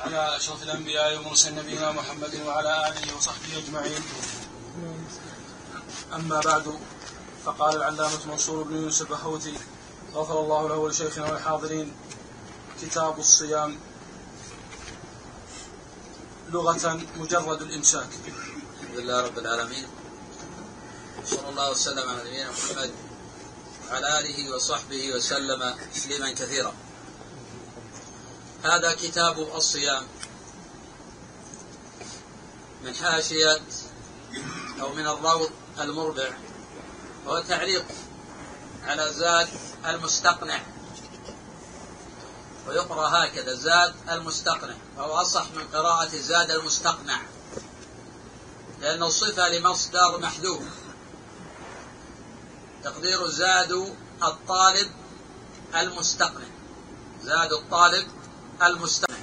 على أشرف الأنبياء ومرسل نبينا محمد وعلى آله وصحبه أجمعين. أما بعد فقال العلامة منصور بن يوسف الحوثي غفر الله له ولشيخنا والحاضرين كتاب الصيام لغة مجرد الإمساك. الحمد لله رب العالمين. صلى الله وسلم على نبينا محمد وعلى آله وصحبه وسلم تسليما كثيرا. هذا كتاب الصيام. من حاشية أو من الروض المربع وهو تعليق على زاد المستقنع. ويقرأ هكذا زاد المستقنع وهو أصح من قراءة زاد المستقنع. لأن الصفة لمصدر محذوف. تقدير زاد الطالب المستقنع. زاد الطالب المستقنع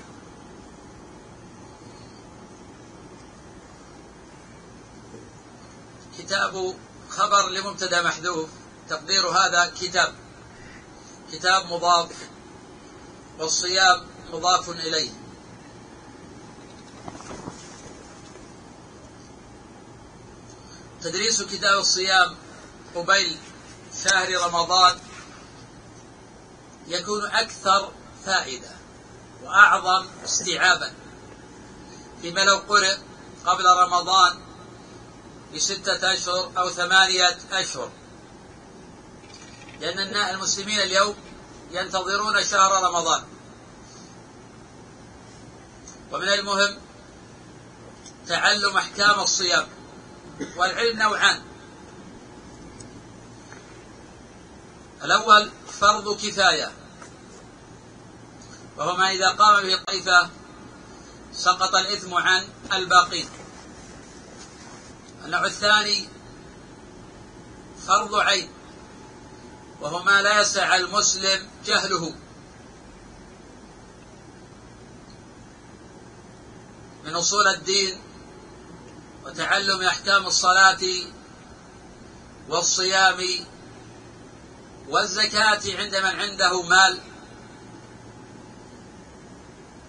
كتاب خبر لمبتدا محذوف. تقدير هذا كتاب. كتاب مضاف. والصيام مضاف إليه. تدريس كتاب الصيام قبيل شهر رمضان يكون أكثر فائدة. وأعظم استيعابا. فيما لو قرئ قبل رمضان بستة أشهر أو ثمانية أشهر. لأن المسلمين اليوم ينتظرون شهر رمضان. ومن المهم تعلم أحكام الصيام والعلم نوعان. الأول فرض كفاية. وهو ما إذا قام به طائفة سقط الإثم عن الباقين. النوع الثاني فرض عين وهو ما لا يسع المسلم جهله. من أصول الدين وتعلم أحكام الصلاة والصيام والزكاة عند من عنده مال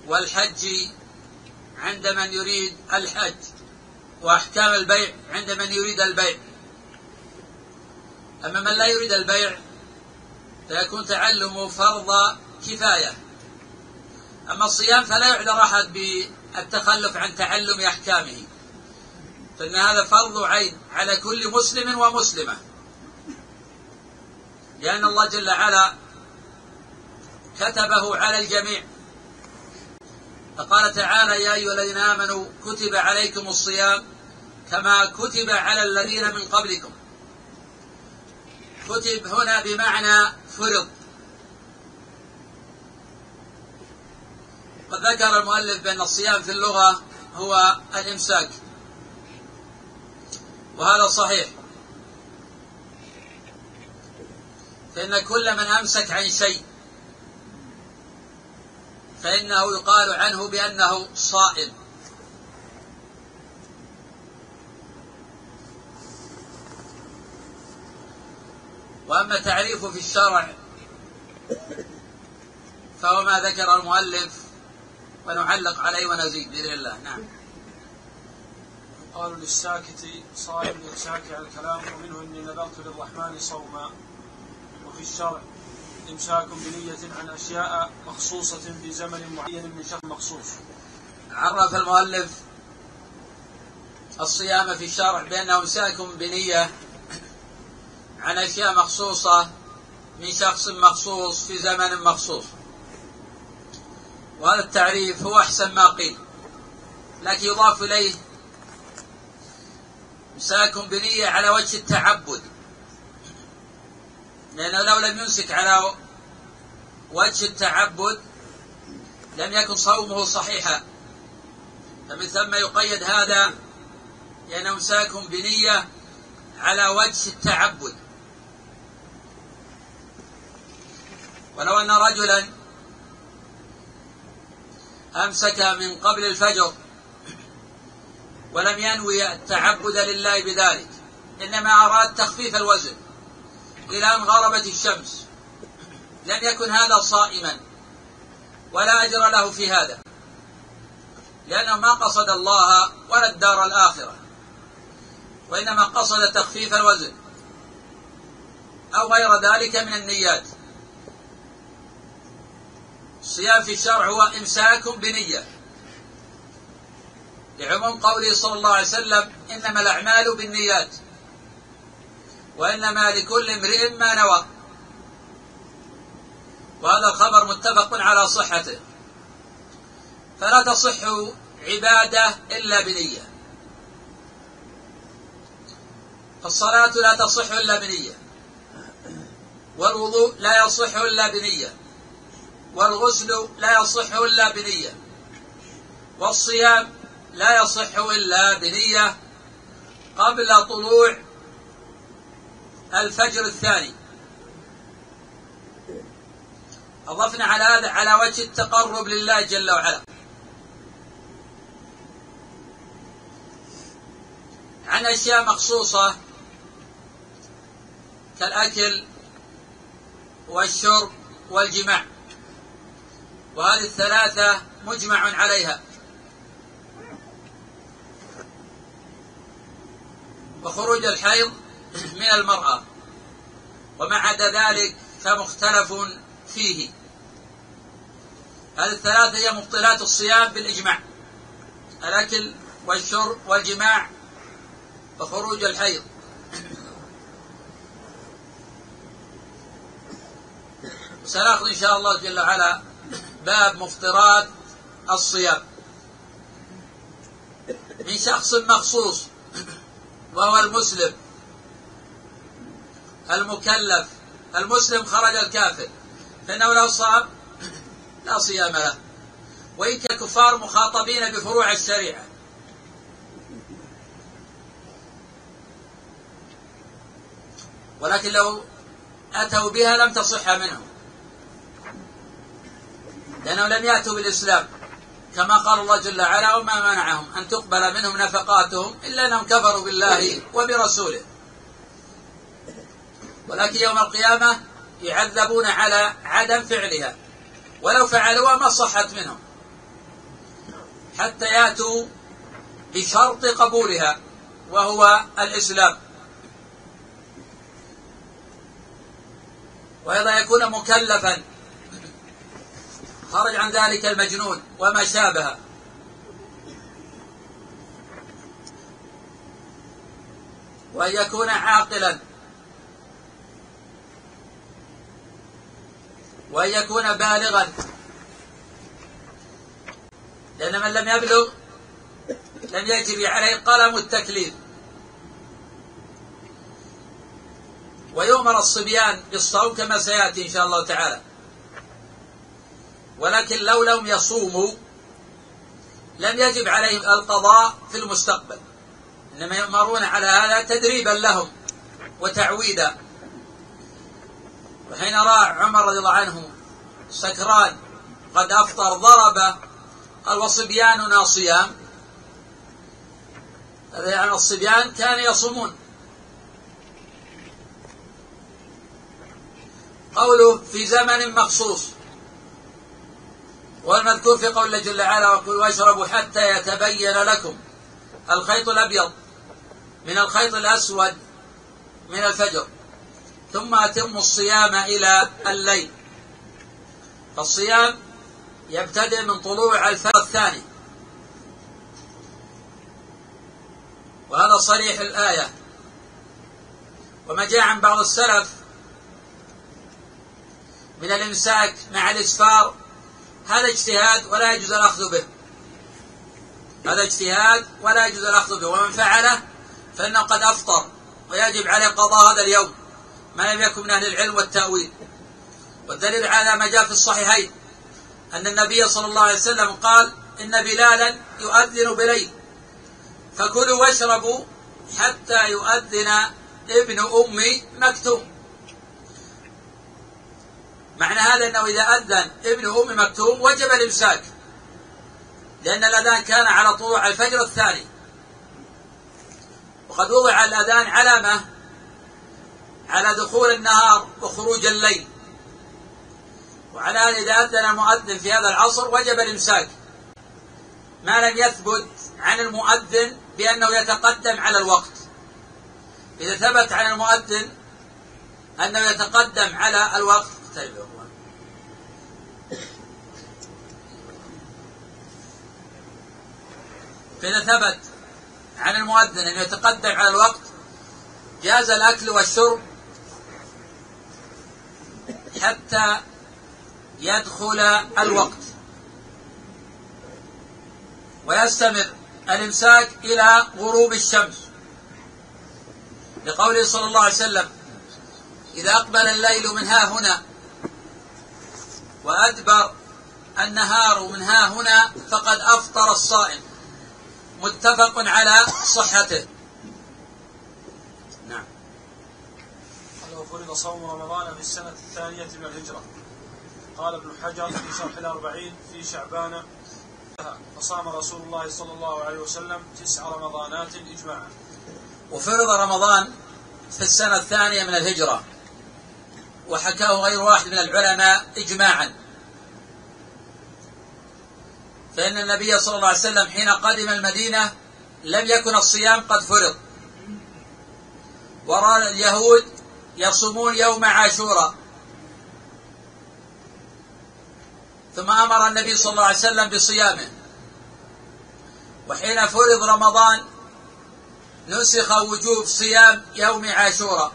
والحج عند من يريد الحج وأحكام البيع عند من يريد البيع. أما من لا يريد البيع فيكون تعلمه فرض كفاية. أما الصيام فلا يعذر أحد بالتخلف عن تعلم أحكامه فإن هذا فرض عين على كل مسلم ومسلمة. لأن الله جل وعلا كتبه على الجميع. فقال تعالى يا أيها الذين آمنوا كتب عليكم الصيام كما كتب على الذين من قبلكم. كتب هنا بمعنى فرض. قد ذكر المؤلف بأن الصيام في اللغة هو الإمساك. وهذا صحيح. فإن كل من أمسك عن شيء فإنه يقال عنه بأنه صائم. وأما تعريفه في الشرع فهو ما ذكر المؤلف ونعلق عليه ونزيد بإذن الله. نعم. قالوا للساكت صائم للساكت عن الكلام ومنه إني نذرت للرحمن صوما. وفي الشرع إمساك بنية عن أشياء مخصوصة في زمن معين من شهر مخصوص. عرف المؤلف الصيام في الشرع بأنه إمساك بنية عن أشياء مخصوصة من شخص مخصوص في زمن مخصوص. وهذا التعريف هو أحسن ما قيل. لكن يضاف إليه إمساك بنية على وجه التعبد. لأنه لو لم يمسك على وجه التعبد لم يكن صومه صحيحا. فمن ثم يقيد هذا لأنه إمساك بنية على وجه التعبد. ولو أن رجلا أمسك من قبل الفجر ولم ينوي التعبد لله بذلك إنما أراد تخفيف الوزن. إلى أن غربت الشمس. لم يكن هذا صائما. ولا أجر له في هذا. لأنه ما قصد الله ولا الدار الآخرة. وإنما قصد تخفيف الوزن. أو غير ذلك من النيات. الصيام في الشرع هو إمساك بنية. لعموم قوله صلى الله عليه وسلم إنما الأعمال بالنيات. وإنما لكل امرئ ما نوى. وهذا الخبر متفق على صحته. فلا تصح عبادة إلا بنية. فالصلاة لا تصح إلا بنية. والوضوء لا يصح إلا بنية. والغسل لا يصح إلا بنية. والصيام لا يصح إلا بنية. قبل طلوع الفجر الثاني. أضفنا على هذا على وجه التقرب لله جل وعلا. عن أشياء مخصوصة كالأكل والشرب والجماع. وهذه الثلاثة مجمع عليها. وخروج الحيض من المرأة. وما عدا ذلك فمختلف فيه. هذه الثلاثة هي مبطلات الصيام بالإجماع. الأكل والشرب والجماع وخروج الحيض. سنأخذ إن شاء الله جل وعلا باب مفطرات الصيام. من شخص مخصوص وهو المسلم. المكلف المسلم خرج الكافر. فإنه لو صام لا صيام له. وإن الكفار مخاطبين بفروع الشريعة. ولكن لو أتوا بها لم تصح منهم. لأنهم لم يأتوا بالإسلام. كما قال الله جل وعلا وما منعهم أن تقبل منهم نفقاتهم إلا أنهم كفروا بالله وبرسوله. ولكن يوم القيامة يعذبون على عدم فعلها. ولو فعلوها ما صحت منهم. حتى ياتوا بشرط قبولها وهو الإسلام. وأيضا يكون مكلفا. خرج عن ذلك المجنون وما شابه. وأن يكون عاقلا. وأن يكون بالغا. لأن من لم يبلغ لم يجري عليه قلم التكليف. ويؤمر الصبيان بالصوم كما سيأتي إن شاء الله تعالى. ولكن لو لم يصوموا لم يجب عليهم القضاء في المستقبل. إنما يؤمرون على هذا تدريبا لهم وتعويدا. وحين رأى عمر رضي الله عنه سكران قد أفطر ضرب قال وصبياننا صيام. هذا يعني الصبيان كانوا يصومون. قوله في زمن مخصوص والمذكور في قول الله جل وعلا وكلوا واشربوا حتى يتبين لكم الخيط الأبيض من الخيط الأسود من الفجر. ثم أتموا الصيام إلى الليل. فالصيام يبتدئ من طلوع الفجر الثاني. وهذا صريح الآية. وما جاء عن بعض السلف من الإمساك مع الإسفار. هذا اجتهاد ولا يجوز الأخذ به. هذا اجتهاد ولا يجوز الأخذ به. ومن فعله فإنه قد أفطر ويجب عليه قضاء هذا اليوم. ما لم يكن من أهل العلم والتأويل. والدليل على ما جاء في الصحيحين أن النبي صلى الله عليه وسلم قال إن بلالا يؤذن بليل. فكلوا واشربوا حتى يؤذن ابن أم مكتوم. معنى هذا أنه إذا أذن ابن أم مكتوم وجب الإمساك لأن الأذان كان على طلوع الفجر الثاني. وقد وضع الأذان علامة على دخول النهار وخروج الليل. وعلى هذا إذا أذن المؤذن في هذا العصر وجب الإمساك. ما لم يثبت عن المؤذن بأنه يتقدم على الوقت. إذا ثبت عن المؤذن أنه يتقدم على الوقت. طيب فإذا ثبت عن المؤذن أنه يتقدم على الوقت جاز الأكل والشرب حتى يدخل الوقت. ويستمر الإمساك إلى غروب الشمس. لقوله صلى الله عليه وسلم إذا أقبل الليل من ها هنا وأدبر النهار من ها هنا فقد أفطر الصائم. متفق على صحته نعم لو فرض صوم رمضان في السنة الثانية من الهجرة. قال ابن حجر في شرح الأربعين في شعبان فصام رسول الله صلى الله عليه وسلم تسع رمضانات إجماعا. وفرض رمضان في السنة الثانية من الهجرة وحكاه غير واحد من العلماء إجماعا. فإن النبي صلى الله عليه وسلم حين قدم المدينة لم يكن الصيام قد فرض. ورأى اليهود يصومون يوم عاشوراء. ثم أمر النبي صلى الله عليه وسلم بصيامه. وحين فرض رمضان نسخ وجوب صيام يوم عاشوراء.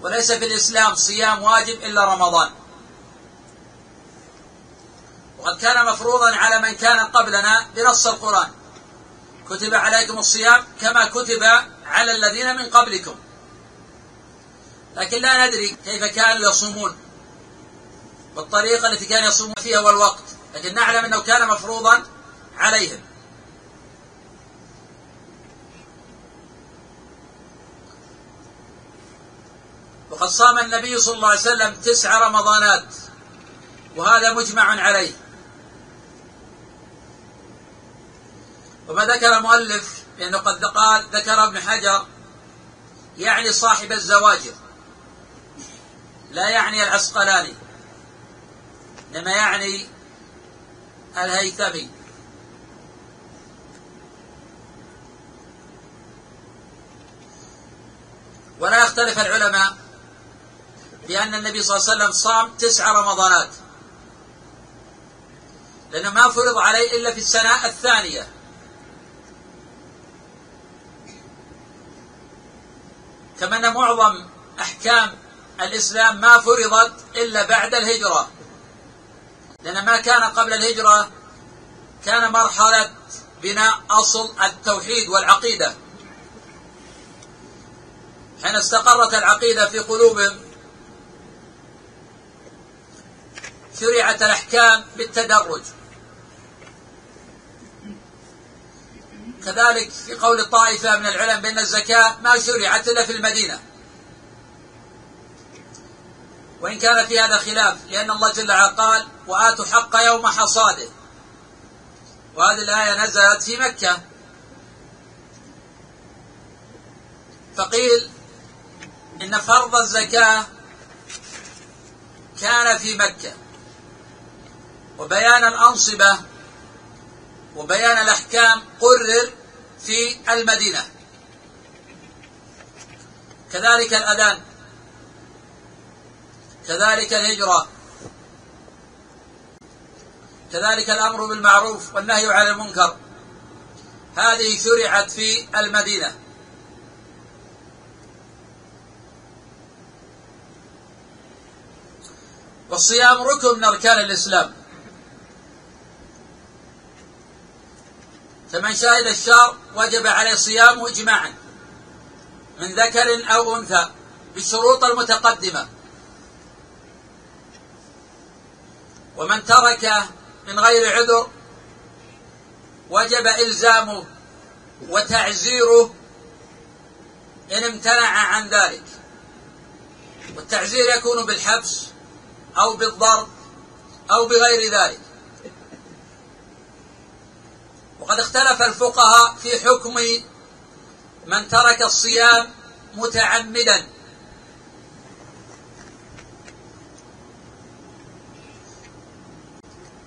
وليس في الإسلام صيام واجب إلا رمضان. وقد كان مفروضا على من كان قبلنا بنص القرآن. كتب عليكم الصيام كما كتب على الذين من قبلكم. لكن لا ندري كيف كانوا يصومون والطريقة التي كان يصومون فيها والوقت لكن نعلم أنه كان مفروضا عليهم. وقد صام النبي صلى الله عليه وسلم تسع رمضانات وهذا مجمع عليه. وما ذكر المؤلف لأنه قد قال ذكر ابن حجر يعني صاحب الزواجر لا يعني العسقلاني إنما يعني الهيثمي. ولا يختلف العلماء بأن النبي صلى الله عليه وسلم صام تسع رمضانات لأنه ما فرض عليه إلا في السنة الثانية. كما أن معظم أحكام الإسلام ما فرضت إلا بعد الهجرة. لأن ما كان قبل الهجرة كان مرحلة بناء أصل التوحيد والعقيدة. حين استقرت العقيدة في قلوبهم شرعت الأحكام بالتدرج. كذلك في قول طائفة من العلم بأن الزكاة ما شرعت إلا في المدينة. وإن كان في هذا خلاف لأن الله جل وعلا قال وآتوا حق يوم حصاده وهذه الآية نزلت في مكة. فقيل إن فرض الزكاة كان في مكة. وبيان الأنصبة وبيان الأحكام قرر في المدينة. كذلك الأذان. كذلك الهجرة. كذلك الأمر بالمعروف والنهي عن المنكر. هذه شرعت في المدينة. والصيام ركن من أركان الإسلام. فمن شهد الشهر وجب عليه صيامه إجماعا من ذكر أو أنثى بالشروط المتقدمة. ومن ترك من غير عذر وجب إلزامه وتعزيره إن امتنع عن ذلك. والتعزير يكون بالحبس أو بالضرب أو بغير ذلك. وقد اختلف الفقهاء في حكم من ترك الصيام متعمدا.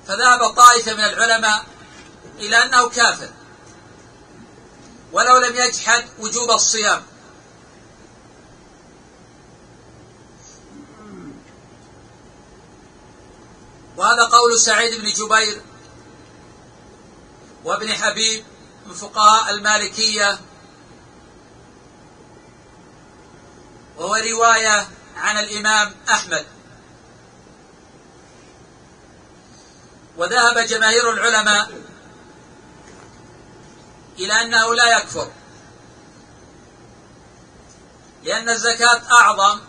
فذهب طائفة من العلماء إلى أنه كافر ولو لم يجحد وجوب الصيام. وهذا قول سعيد بن جبير وابن حبيب من فقهاء المالكية وهو رواية عن الإمام أحمد. وذهب جماهير العلماء إلى أنه لا يكفر لأن الزكاة أعظم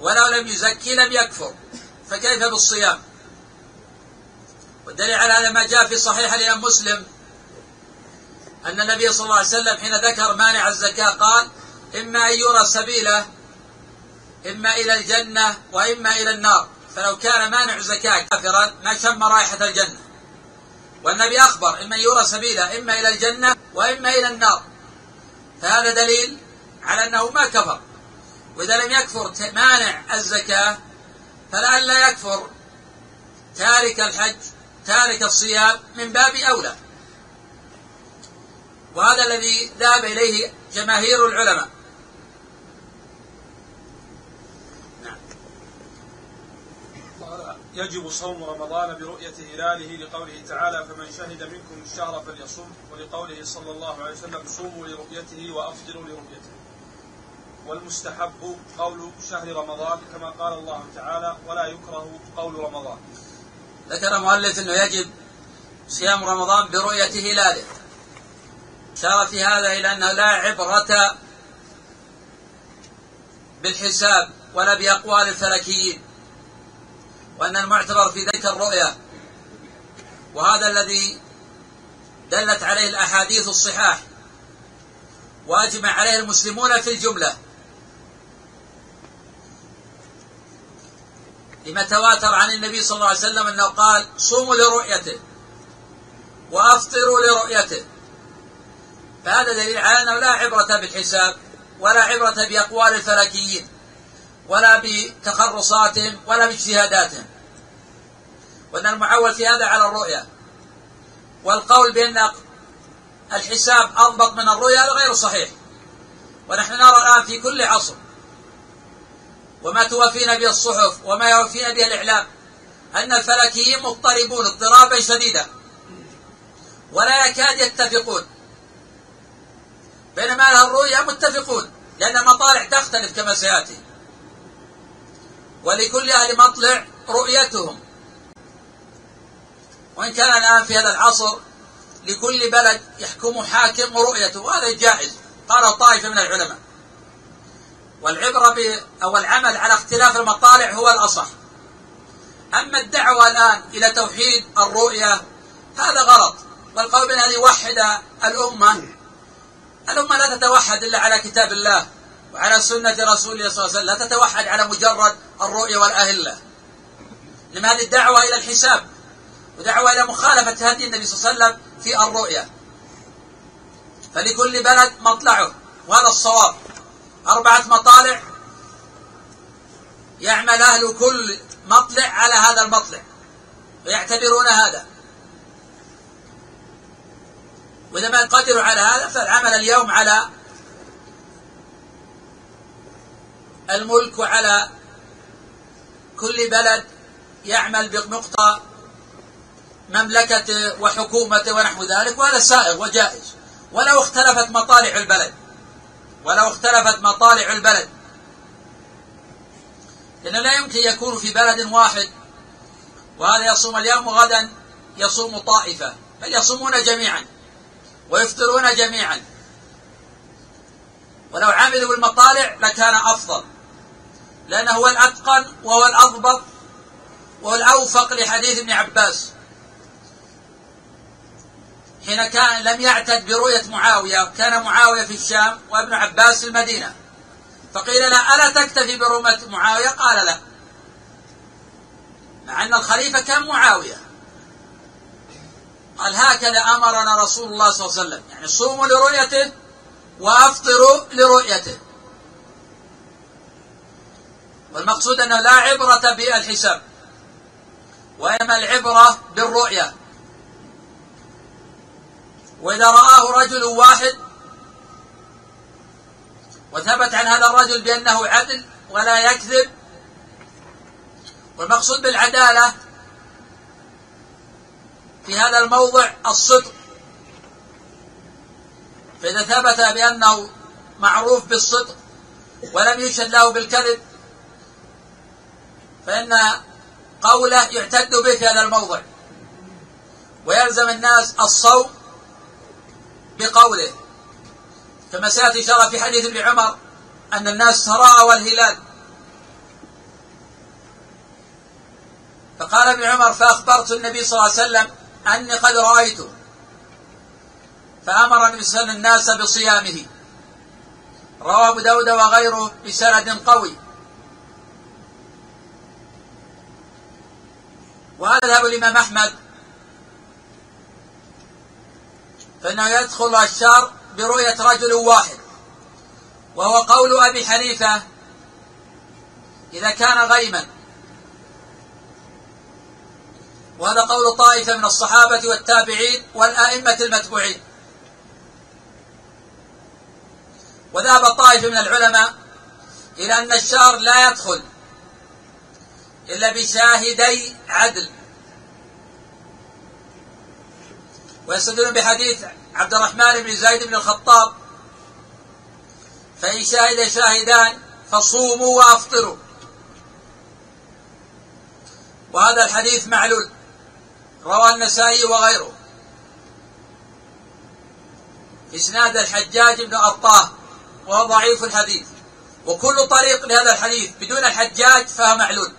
ولو لم يزكي لم يكفر فكيف بالصيام؟ والدليل على هذا ما جاء في صحيح الإمام مسلم أن النبي صلى الله عليه وسلم حين ذكر مانع الزكاة قال إما أن يرى سبيله إما إلى الجنة وإما إلى النار. فلو كان مانع الزكاة كافرا ما شم رائحة الجنة. والنبي أخبر إما يرى سبيله إما إلى الجنة وإما إلى النار. فهذا دليل على أنه ما كفر. وإذا لم يكفر مانع الزكاة فلئلا يكفر تارك الحج تارك الصيام من باب أولى. وهذا الذي ذهب إليه جماهير العلماء. يجب صوم رمضان برؤية هلاله لقوله تعالى فمن شهد منكم الشهر فليصم ولقوله صلى الله عليه وسلم صوموا لرؤيته وأفطروا لرؤيته والمستحب قول شهر رمضان كما قال الله تعالى ولا يكره قول رمضان ذكر مؤلف أنه يجب صيام رمضان برؤية هلاله. شار في هذا إلى أنه لا عبرة بالحساب ولا بأقوال الفلكيين وأن المعتبر في ذلك الرؤية. وهذا الذي دلت عليه الأحاديث الصحاح وأجمع عليه المسلمون في الجملة. لما تواتر عن النبي صلى الله عليه وسلم أنه قال صوموا لرؤيته وأفطروا لرؤيته. فهذا دليل على أنه لا عبرة بالحساب ولا عبرة بأقوال الفلكيين ولا بتخرصاتهم ولا باجتهاداتهم. وأن المعول في هذا على الرؤيا والقول بأن الحساب أضبط من الرؤيا غير صحيح. ونحن نرى الآن في كل عصر وما توافينا به الصحف وما يوافينا به الإعلام أن الفلكيين مضطربون اضطرابا شديدا. ولا يكاد يتفقون. بينما أهل الرؤيا متفقون لأن المطالع تختلف كما سيأتي. ولكل أهل مطلع رؤيتهم. وإن كان الآن في هذا العصر لكل بلد يحكم حاكم رؤيته وهذا جائز. قال طائفة من العلماء. والعبرة ب أو العمل على اختلاف المطالع هو الأصح. أما الدعوة الآن إلى توحيد الرؤية هذا غلط. والقول بأن يوحد الأمة الأمة لا تتوحد إلا على كتاب الله وعلى سنة رسول الله صلى الله عليه وسلم لا تتوحد على مجرد الرؤية والأهلة. لما هذه الدعوة إلى الحساب ودعوة إلى مخالفة هدي النبي صلى الله عليه وسلم في الرؤية فلكل بلد مطلعه وهذا الصواب. أربعة مطالع يعمل أهل كل مطلع على هذا المطلع ويعتبرون هذا. وإذا ما قدروا على هذا فالعمل اليوم على الملك وعلى كل بلد يعمل بمقتضى مملكته وحكومته ونحو ذلك وهذا سائغ وجائز. ولو اختلفت مطالع البلد ولو اختلفت مطالع البلد. لأن لا يمكن يكون في بلد واحد وهذا يصوم اليوم وغدا يصوم طائفة بل يصومون جميعا ويفطرون جميعا. ولو عملوا بالمطالع لكان أفضل لأنه هو الأتقن وهو الأضبط وهو الأوفق لحديث ابن عباس. حين كان لم يعتد برؤية معاوية كان معاوية في الشام وابن عباس في المدينة. فقيل له ألا تكتفي برؤية معاوية؟ قال لا مع أن الخليفة كان معاوية. قال هكذا أمرنا رسول الله صلى الله عليه وسلم. يعني صوموا لرؤيته وأفطروا لرؤيته. والمقصود أنه لا عبرة بالحساب وإنما العبرة بالرؤية. وإذا رآه رجل واحد وثبت عن هذا الرجل بأنه عدل ولا يكذب والمقصود بالعدالة في هذا الموضع الصدق. فإذا ثبت بأنه معروف بالصدق ولم يشهد له بالكذب فإن قوله يعتد به في هذا الموضع ويلزم الناس الصوم بقوله. كما سيأتي إشارة في حديث ابن عمر أن الناس تراءوا الهلال فقال ابن عمر فأخبرت النبي صلى الله عليه وسلم أني قد رأيته فأمر النبي صلى الله الناس بصيامه. رواه أبو داود وغيره بسند قوي. وهذا ذهب الإمام أحمد. فإنه يدخل الشر برؤية رجل واحد وهو قول أبي حنيفة إذا كان غيما. وهذا قول طائفة من الصحابة والتابعين والآئمة المتبوعين. وذهب طائفة من العلماء إلى أن الشهر لا يدخل إلا بشاهدي عدل. ويستدلون بحديث عبد الرحمن بن زيد بن الخطاب. فإن شهد شاهدان فصوموا وأفطروا. وهذا الحديث معلول روى النسائي وغيره. إسناد الحجاج بن أرطاه وهو ضعيف الحديث. وكل طريق لهذا الحديث بدون الحجاج فهو معلول.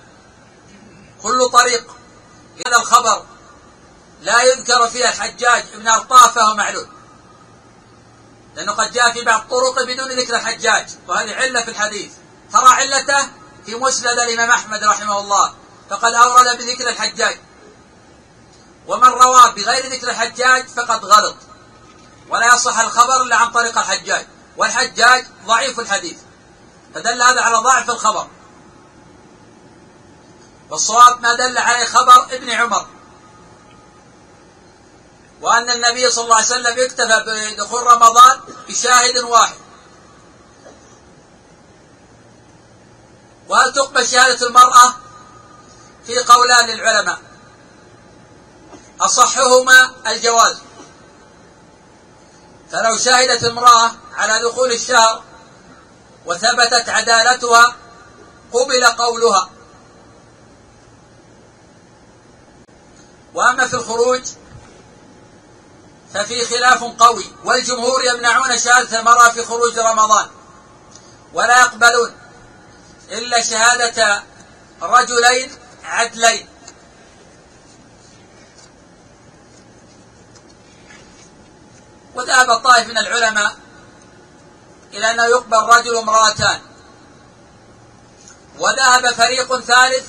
كل طريق لهذا الخبر لا يذكر فيها الحجاج بن أرطاه فهو معلول. لأنه قد جاء في بعض طرق بدون ذكر الحجاج وهذه علة في الحديث. ترى علته في مسند الإمام أحمد رحمه الله فقد أورد بذكر الحجاج. ومن روى بغير ذكر الحجاج فقد غلط. ولا يصح الخبر إلا عن طريق الحجاج. والحجاج ضعيف الحديث. فدل هذا على ضعف الخبر. والصواب ما دل عليه خبر ابن عمر. وأن النبي صلى الله عليه وسلم اكتفى بدخول رمضان بشاهد واحد. وهل تقبل شهادة المرأة؟ في قولان للعلماء. أصحهما الجواز. فلو شهدت امرأة على دخول الشهر وثبتت عدالتها قبل قولها. وأما في الخروج ففي خلاف قوي والجمهور يمنعون شهادة المرأة في خروج رمضان ولا يقبلون إلا شهادة رجلين عدلين. وذهب طائف من العلماء إلى أنه يقبل رجل وامرأتان وذهب فريق ثالث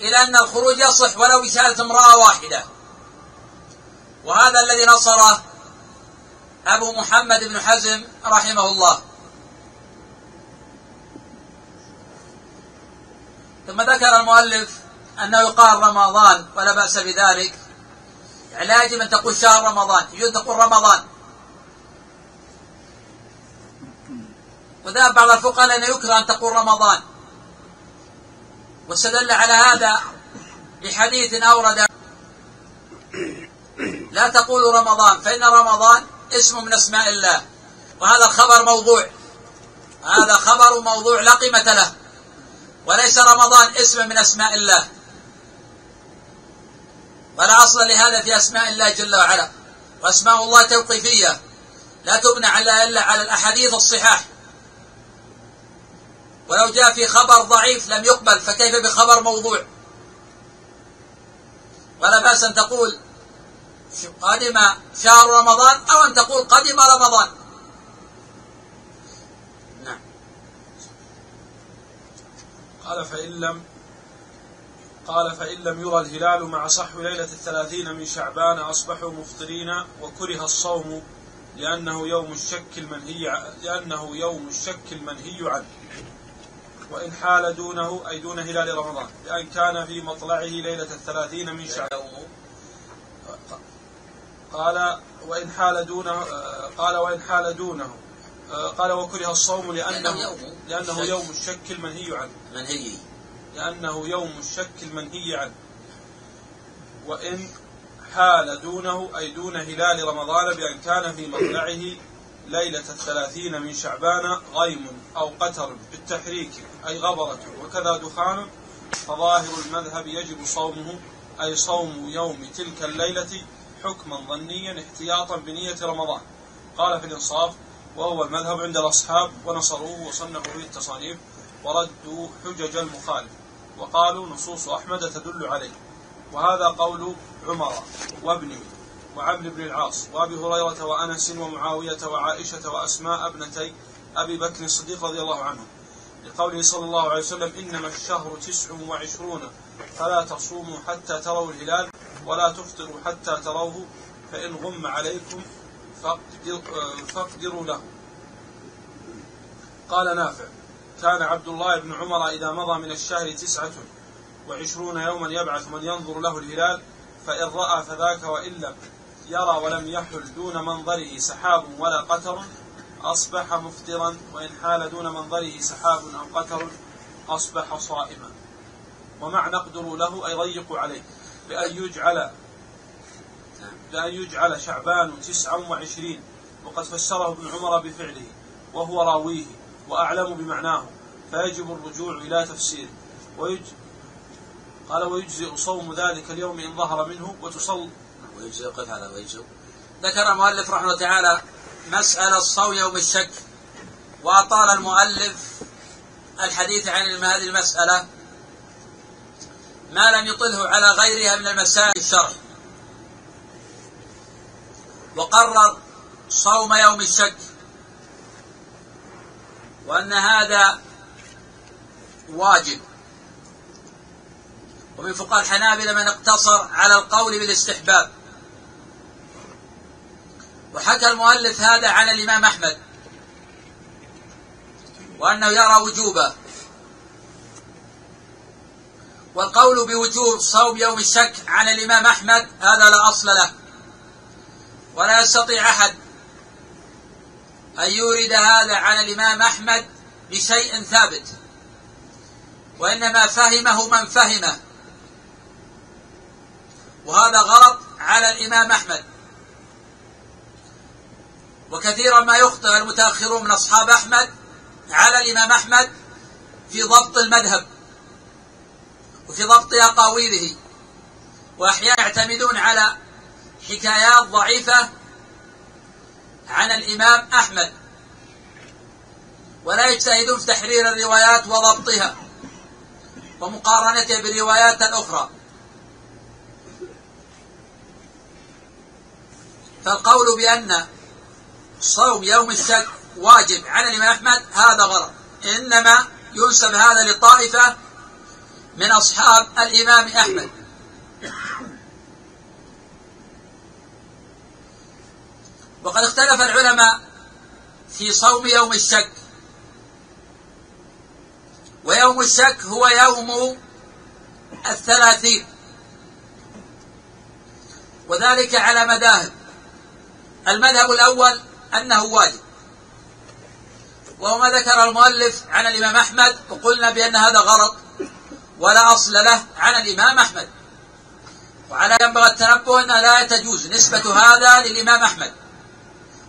إلى أن الخروج يصح ولو بشهادة امرأة واحدة. وهذا الذي نصره أبو محمد بن حزم رحمه الله. ثم ذكر المؤلف أنه يقال رمضان ولا بأس بذلك. يعني لا يجب أن تقول شهر رمضان يجوز تقول رمضان. وذهب بعض الفقهاء لأنه يكره أن تقول رمضان. واستدل على هذا بحديث أورد لا تقولوا رمضان فإن رمضان اسم من أسماء الله. وهذا الخبر موضوع. هذا خبر موضوع لا قيمة له. وليس رمضان اسم من أسماء الله. ولا أصل لهذا في أسماء الله جل وعلا. وأسماء الله توقيفية. لا تبنى على إلا على الأحاديث الصحاح. ولو جاء في خبر ضعيف لم يقبل فكيف بخبر موضوع؟ ولا بأس أن تقول قدم شهر رمضان أو أن تقول قدم رمضان. نعم. قال فإن لم قال فإن لم يرى الهلال مع صحو ليلة الثلاثين من شعبان أصبحوا مفطرين وكره الصوم لأنه يوم الشك المنهي لأنه يوم الشك المنهي عنه. وإن حال دونه أي دون هلال رمضان. بأن كان في مطلعه ليلة الثلاثين من شعبان. قال وإن حال دونه قال وإن حال دونه. قال وكره الصوم لأنه لأنه يوم. الشك المنهي عنه. منهي. لأنه يوم الشك المنهي عنه. وإن حال دونه أي دون هلال رمضان بأن كان في مطلعه ليلة الثلاثين من شعبان غيم أو قتر بالتحريك أي غبرة وكذا دخان فظاهر المذهب يجب صومه أي صوم يوم تلك الليلة حكما ظنيا احتياطا بنية رمضان. قال في الإنصاف وهو المذهب عند الأصحاب ونصروه وصنفوا فيه التصانيف وردوا حجج المخالف وقالوا نصوص أحمد تدل عليه. وهذا قول عمر وابن وعبد بن العاص وأبي هريرة وأنس ومعاوية وعائشة وأسماء ابنتي أبي بكر الصديق رضي الله عنهم لقوله صلى الله عليه وسلم إنما الشهر تسع وعشرون فلا تصوموا حتى تروا الهلال ولا تفطروا حتى تروه فإن غم عليكم فاقدروا له. قال نافع كان عبد الله بن عمر إذا مضى من الشهر تسعة وعشرون يوما يبعث من ينظر له الهلال فإن رأى فذاك وإن لم يرى ولم يحل دون منظره سحاب ولا قتر أصبح مفطرا وإن حال دون منظره سحاب أو قتر أصبح صائما. ومعنى اقدروا له أي ضيقوا عليه. بأن يجعل بأن يجعل شعبان تسعا وعشرين وقد فسره ابن عمر بفعله وهو راويه وأعلم بمعناه فيجب الرجوع إلى تفسيره ويج قال ويجزئ صوم ذلك اليوم إن ظهر منه وتصل ويجزئ قف على ويجزئ. ذكر المؤلف رحمه الله تعالى مسألة صوم يوم الشك وأطال المؤلف الحديث عن هذه المسألة ما لم يطله على غيرها من المسائل الشرع وقرر صوم يوم الشك وأن هذا واجب. ومن فقهاء الحنابلة من اقتصر على القول بالاستحباب. وحكى المؤلف هذا عن الإمام أحمد. وأنه يرى وجوبه. والقول بوجوب صوم يوم الشك عن الإمام أحمد هذا لا أصل له. ولا يستطيع أحد أن يورد هذا عن الإمام أحمد بشيء ثابت. وإنما فهمه من فهمه وهذا غلط على الإمام أحمد. وكثيرا ما يخطئ المتأخرون من أصحاب أحمد على الإمام أحمد في ضبط المذهب. وفي ضبط أقاويله وأحيانا يعتمدون على حكايات ضعيفة عن الإمام أحمد. ولا يجتهدون في تحرير الروايات وضبطها ومقارنتها بالروايات الأخرى فالقول بأن صوم يوم الشك واجب على الإمام أحمد هذا غلط إنما ينسب هذا لطائفة من أصحاب الإمام أحمد. وقد اختلف العلماء في صوم يوم الشك ويوم الشك هو يوم الثلاثين. وذلك على مذاهب. المذهب الأول أنه واجب. وهو ما ذكر المؤلف عن الإمام أحمد وقلنا بأن هذا غلط. ولا أصل له عن الإمام أحمد. وعلى ينبغي التنبه أن لا تجوز نسبة هذا للإمام أحمد.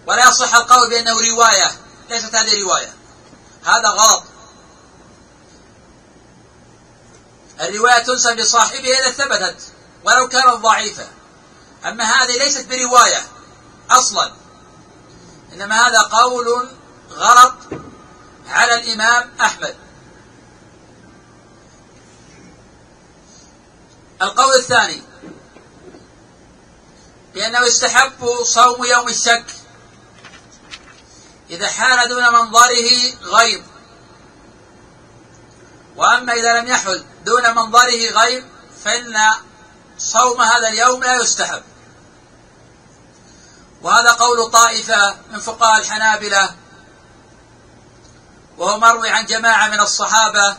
ولا يصح القول بأنه رواية ليست هذه رواية هذا غلط. الرواية تنسب لصاحبها إذا ثبتت ولو كانت ضعيفة. أما هذه ليست برواية أصلا. إنما هذا قول غلط على الإمام أحمد. القول الثاني. بأنه يستحب صوم يوم الشك. إذا حال دون منظره غيب. وأما إذا لم يحل دون منظره غيب فإن صوم هذا اليوم لا يستحب. وهذا قول طائفة من فقهاء الحنابلة وهو مروي عن جماعة من الصحابة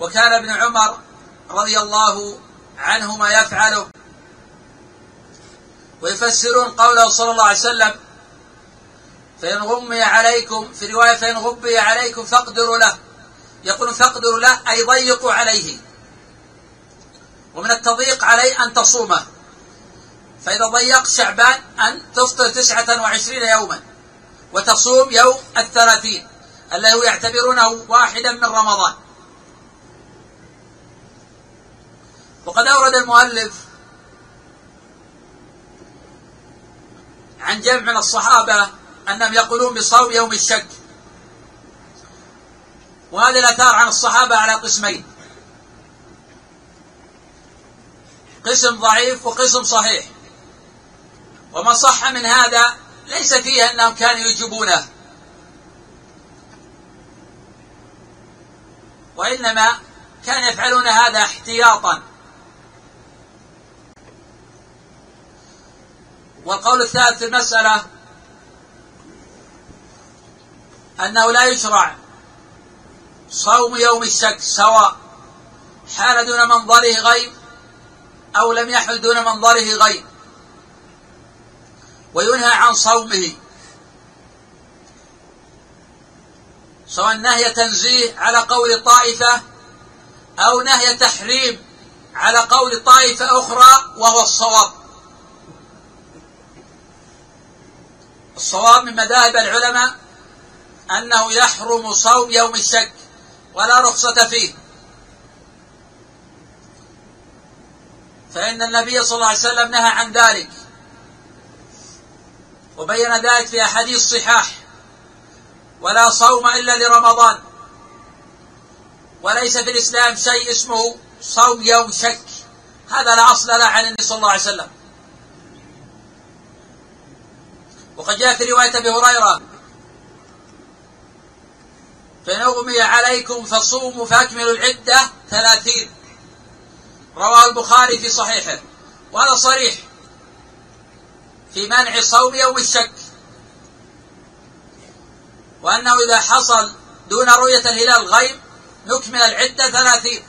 وكان ابن عمر رضي الله عنهما يفعله. ويفسرون قوله صلى الله عليه وسلم فإن غمي عليكم في رواية فإن غبي عليكم فاقدروا له. يقول فاقدروا له أي ضيقوا عليه. ومن التضييق عليه أن تصومه. فإذا ضيق شعبان أن تفطر تسعة وعشرين يوما وتصوم يوم الثلاثين الذي يعتبرونه واحدا من رمضان. وقد أورد المؤلف عن جمع من الصحابة أنهم يقولون بصوم يوم الشك. وهذه الآثار عن الصحابة على قسمين. قسم ضعيف وقسم صحيح. وما صح من هذا ليس فيه أنهم كانوا يجيبونه. وإنما كانوا يفعلون هذا احتياطا. والقول الثالث في المسألة أنه لا يشرع صوم يوم الشك سواء حال دون منظره غيب أو لم يحل دون منظره غيب. وينهى عن صومه. سواء نهي تنزيه على قول طائفة أو نهي تحريم على قول طائفة أخرى وهو الصواب. الصواب من مذاهب العلماء أنه يحرم صوم يوم الشك ولا رخصة فيه. فإن النبي صلى الله عليه وسلم نهى عن ذلك. وبين ذلك في أحاديث صحاح. ولا صوم إلا لرمضان. وليس في الإسلام شيء اسمه صوم يوم شك. هذا لا أصل له عن النبي صلى الله عليه وسلم. وقد جاء في رواية أبي هريرة فإن أغمي عليكم فصوموا فأكملوا العدة ثلاثين. رواه البخاري في صحيحه وهذا صريح في منع صوم يوم الشك وأنه إذا حصل دون رؤية الهلال غيب نكمل العدة ثلاثين.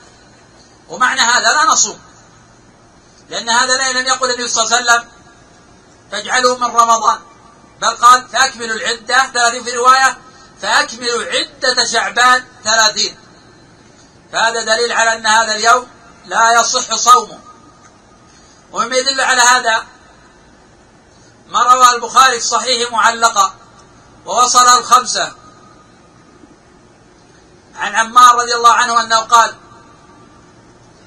ومعنى هذا لا نصوم لأن هذا لم يقل النبي صلى الله عليه وسلم فاجعلوا من رمضان. بل قال فأكملوا العدة ثلاثين في رواية فأكملوا عدة شعبان ثلاثين. فهذا دليل على أن هذا اليوم لا يصح صومه. ومما يدل على هذا ما روى البخاري في معلقا ووصل الخمسة. عن عمار رضي الله عنه أنه قال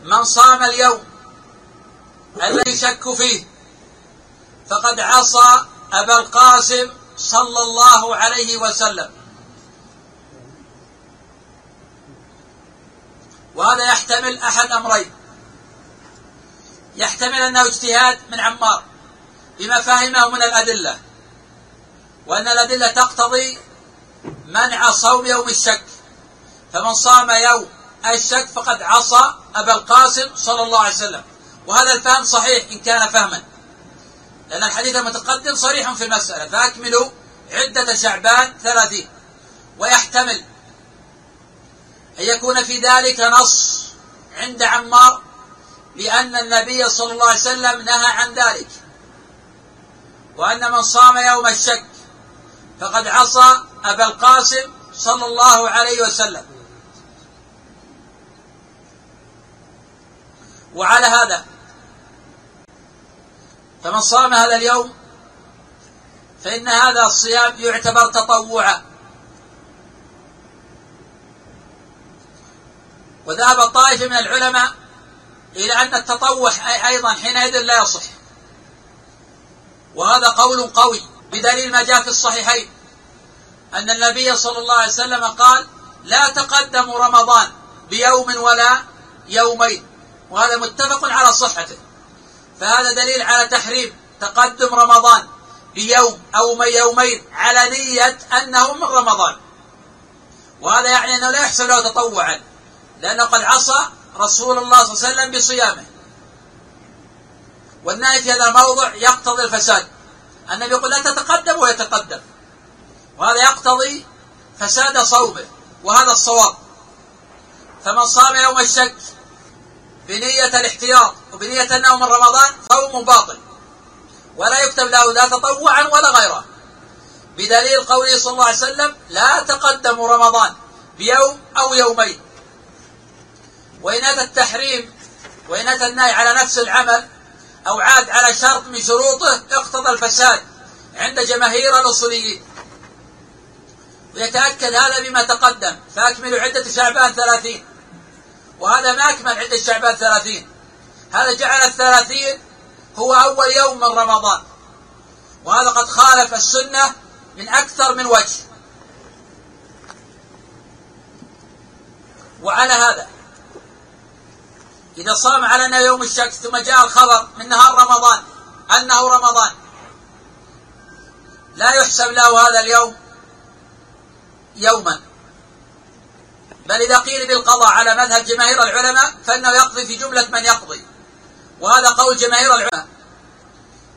من صام اليوم الذي شك فيه فقد عصى أبا القاسم صلى الله عليه وسلم. وهذا يحتمل أحد أمرين. يحتمل أنه اجتهاد من عمار بما فهمه من الأدلة وأن الأدلة تقتضي منع صوم يوم الشك. فمن صام يوم الشك فقد عصى أبا القاسم صلى الله عليه وسلم. وهذا الفهم صحيح إن كان فهما. لأن الحديث المتقدم صريح في المسألة. فأكملوا عدة شعبان ثلاثين. ويحتمل أن يكون في ذلك نص عند عمار لأن النبي صلى الله عليه وسلم نهى عن ذلك. وأن من صام يوم الشك فقد عصى أبا القاسم صلى الله عليه وسلم. وعلى هذا فمن صام هذا اليوم فإن هذا الصيام يعتبر تطوعا. وذهب طائفة من العلماء إلى أن التطوع أيضا حينئذ لا يصح. وهذا قول قوي بدليل ما جاء في الصحيحين. أن النبي صلى الله عليه وسلم قال لا تقدموا رمضان بيوم ولا يومين وهذا متفق على صحته. فهذا دليل على تحريم تقدم رمضان بيوم أو يومين على نية أنه من رمضان. وهذا يعني أنه لا يحسب له تطوعا لأنه قد عصى رسول الله صلى الله عليه وسلم بصيامه. والنهي في هذا الموضع يقتضي الفساد. النبي يقول لا تتقدم ويتقدم. وهذا يقتضي فساد صومه وهذا الصواب. فمن صام يوم الشك بنية الاحتياط وبنية أنه من رمضان صوم باطل. ولا يكتب له لا تطوعا ولا غيره. بدليل قوله صلى الله عليه وسلم لا تقدموا رمضان بيوم أو يومين. وإن أتى التحريم وإن أتى النهي على نفس العمل أو عاد على شرط من شروطه اقتضى الفساد عند جماهير الأصوليين. ويتأكد هذا بما تقدم. فأكملوا عدة شعبان ثلاثين. وهذا ما أكمل عدة شعبان ثلاثين هذا جعل الثلاثين هو أول يوم من رمضان. وهذا قد خالف السنة من أكثر من وجه. وعلى هذا إذا صام على أنه يوم الشك ثم جاء الخبر من نهار رمضان أنه رمضان. لا يحسب له هذا اليوم يوما. بل إذا قيل بالقضاء على مذهب جماهير العلماء فإنه يقضي في جملة من يقضي. وهذا قول جماهير العلماء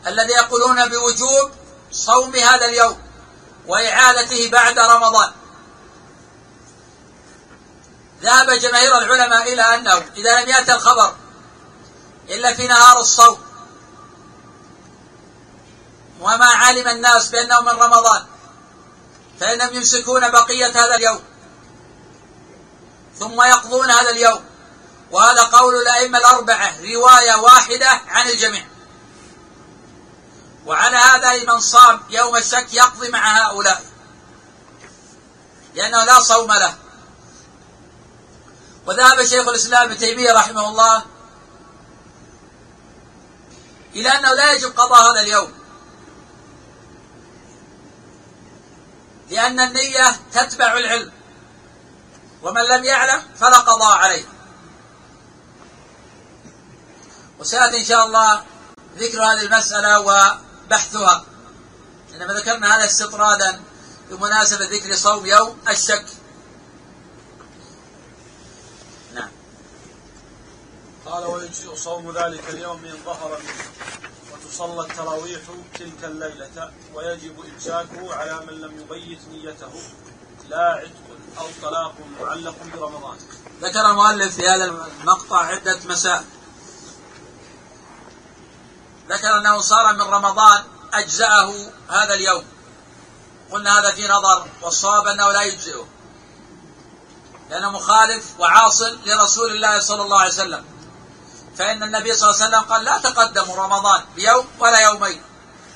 الذي يقولون بوجوب صوم هذا اليوم وإعادته بعد رمضان. ذهب جماهير العلماء إلى أنه إذا لم يأتي الخبر إلا في نهار الصوم وما علم الناس بأنه من رمضان فإنهم يمسكون بقية هذا اليوم ثم يقضون هذا اليوم. وهذا قول الأئمة الأربعة رواية واحدة عن الجميع. وعلى هذا من صام يوم الشك يقضي مع هؤلاء. لأنه لا صوم له. وذهب شيخ الإسلام ابن تيمية رحمه الله إلى أنه لا يجب قضاء هذا اليوم. لأن النية تتبع العلم. ومن لم يعلم فلا قضاء عليه. وسيأتي إن شاء الله ذكر هذه المسألة وبحثها. إنما ذكرنا هذا استطرادا بمناسبة ذكر صوم يوم الشك. نعم. قال ويجزئ صوم ذلك اليوم إن ظهر منه. وتصلى التراويح تلك الليلة. ويجب إمساكه على من لم يبيت نيته. لا عتق أو طلاق معلق برمضان. ذكر المؤلف في هذا المقطع عدة مسائل. ذكر أنه صار من رمضان أجزأه هذا اليوم. قلنا هذا في نظر والصواب أنه لا يجزئه. لأنه مخالف وعاصل لرسول الله صلى الله عليه وسلم. فإن النبي صلى الله عليه وسلم قال لا تقدموا رمضان بيوم ولا يومين.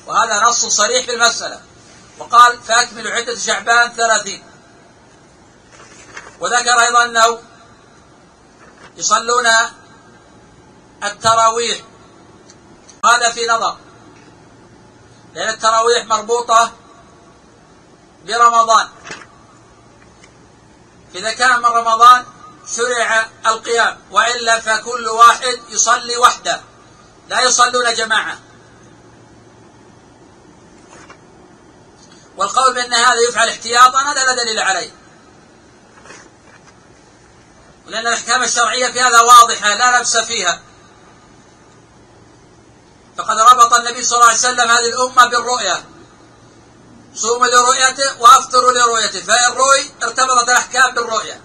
وهذا نص صريح في المسألة. وقال فأكملوا عدة شعبان ثلاثين. وذكر أيضا أنه يصلون التراويح. هذا في نظر. لأن التراويح مربوطة برمضان. إذا كان من رمضان شرع القيام وإلا فكل واحد يصلي وحده. لا يصلون جماعة. والقول بأن هذا يفعل احتياطا هذا لا دليل عليه. لأن الأحكام الشرعية في هذا واضحة لا لبس فيها. فقد ربط النبي صلى الله عليه وسلم هذه الأمة بالرؤية. صوموا لرؤيته وافطروا لرؤيته فإن رؤي ارتبطت الأحكام بالرؤية.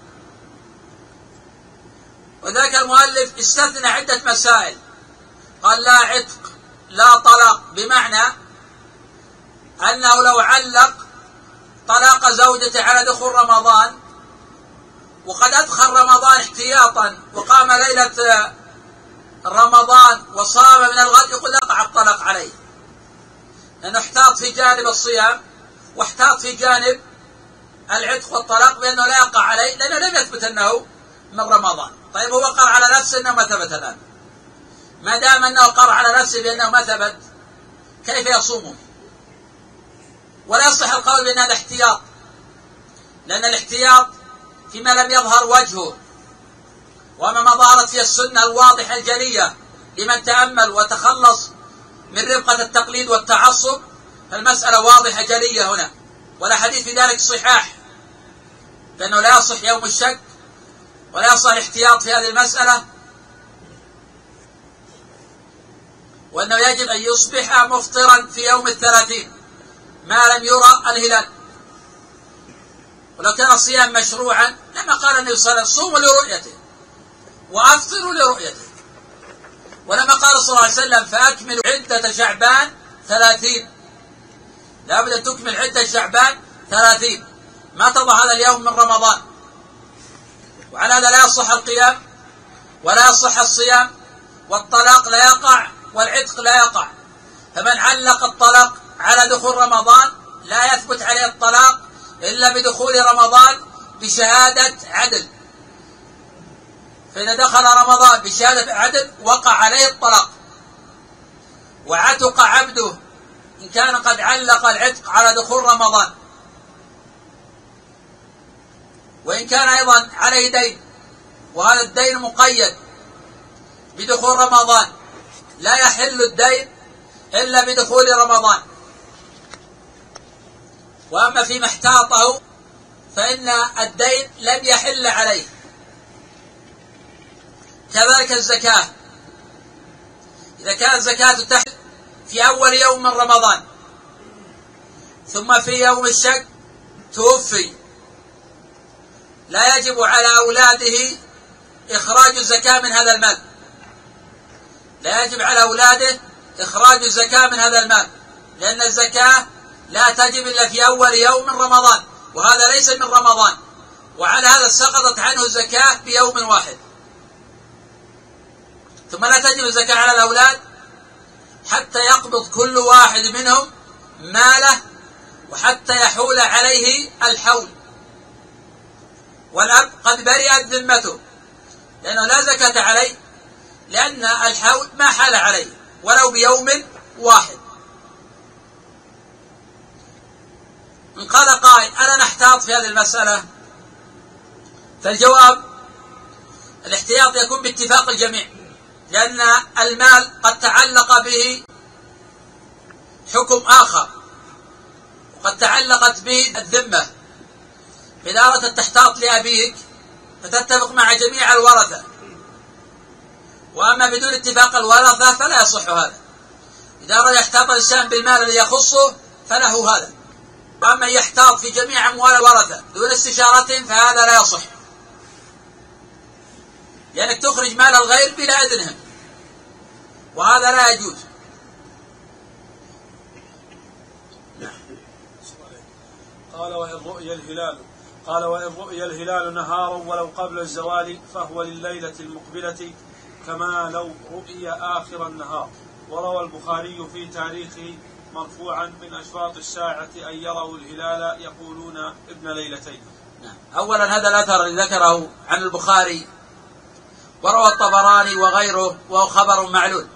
وذاك المؤلف استثنى عدة مسائل. قال لا عتق لا طلاق بمعنى أنه لو علق طلاق زوجته على دخول رمضان وقد أدخل رمضان احتياطا وقام ليلة رمضان وصام من الغد يقول يقع الطلاق عليه لأنه احتاط في جانب الصيام واحتاط في جانب العتق والطلاق بأنه لا يقع عليه لأنه لم يثبت أنه من رمضان. طيب هو قر على نفسه أنه ما ثبت الآن. ما دام أنه قر على نفسه بأنه ما ثبت كيف يصومه؟ ولا يصح القول بأن هذا احتياط. لأن الاحتياط فيما لم يظهر وجهه وما ما ظهرت فيه السنة الواضحة الجلية لمن تأمل وتخلص من رفقة التقليد والتعصب. فالمسألة واضحة جلية هنا ولا حديث في ذلك صحاح فإنه لا يصح يوم الشك ولا يصح الاحتياط في هذه المسألة وأنه يجب أن يصبح مفطرا في يوم الثلاثين ما لم يرى الهلال. ولو كان الصيام مشروعا لما قال النبي صلى الله عليه وسلم صوموا لرؤيته وأفطروا لرؤيته. ولما قال صلى الله عليه وسلم فاكملوا عدة شعبان ثلاثين. لابد أن تكمل عدة شعبان ثلاثين. ما تضع هذا اليوم من رمضان؟ وعلى هذا لا يصح القيام ولا يصح الصيام والطلاق لا يقع والعتق لا يقع. فمن علق الطلاق على دخول رمضان لا يثبت عليه الطلاق إلا بدخول رمضان بشهادة عدل. فإذا دخل رمضان بشهادة عدل وقع عليه الطلاق. وعتق عبده إن كان قد علق العتق على دخول رمضان. وإن كان أيضا عليه دين وهذا الدين مقيد بدخول رمضان. لا يحل الدين إلا بدخول رمضان. وأما فيما احتاطه فإن الدين لم يحل عليه. كذلك الزكاة. إذا كانت الزكاة تحل في أول يوم من رمضان ثم في يوم الشك توفي. لا يجب على أولاده إخراج الزكاة من هذا المال. لا يجب على أولاده إخراج الزكاة من هذا المال لأن الزكاة لا تجب إلا في أول يوم من رمضان. وهذا ليس من رمضان. وعلى هذا سقطت عنه الزكاة بيوم واحد. ثم لا تجب الزكاة على الأولاد حتى يقبض كل واحد منهم ماله وحتى يحول عليه الحول. والأب قد برئت ذمته لأنه لا زكاة عليه لأن الحول ما حال عليه ولو بيوم واحد. إن قال قائل ألا نحتاط في هذه المسألة؟ فالجواب الاحتياط يكون باتفاق الجميع لأن المال قد تعلق به حكم آخر وقد تعلقت به الذمة. إذا أردت أن تحتاط لأبيك فتتفق مع جميع الورثة. وأما بدون اتفاق الورثة فلا يصح هذا. إذا أراد يحتاط الإنسان بالمال الذي يخصه فله هذا. وأما يحتاط في جميع أموال الورثة دون استشارتهم فهذا لا يصح. لأنك تخرج مال الغير بلا إذنهم وهذا لا يجوز. قال وإن رؤي الهلال قال وإن رؤي الهلال نهارا ولو قبل الزوال فهو لليلة المقبلة كما لو رؤي آخر النهار. وروى البخاري في تاريخه مرفوعا من أشراط الساعة أن يروا الهلال يقولون ابن ليلتين. نعم. أولا هذا الأثر الذي ذكره عن البخاري وروى الطبراني وغيره وهو خبر معلول.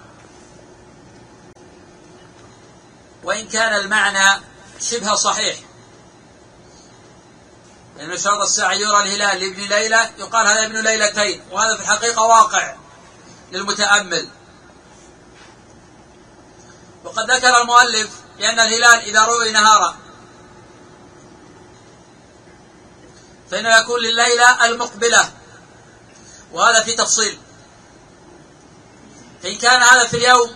وإن كان المعنى شبه صحيح لأن شرط الساعة يرى الهلال لابن ليلة يقال هذا ابن ليلتين وهذا في الحقيقة واقع للمتأمل. وقد ذكر المؤلف بأن الهلال إذا رؤي نهارا فإنه يكون لليلة المقبلة وهذا في تفصيل. فإن كان هذا في اليوم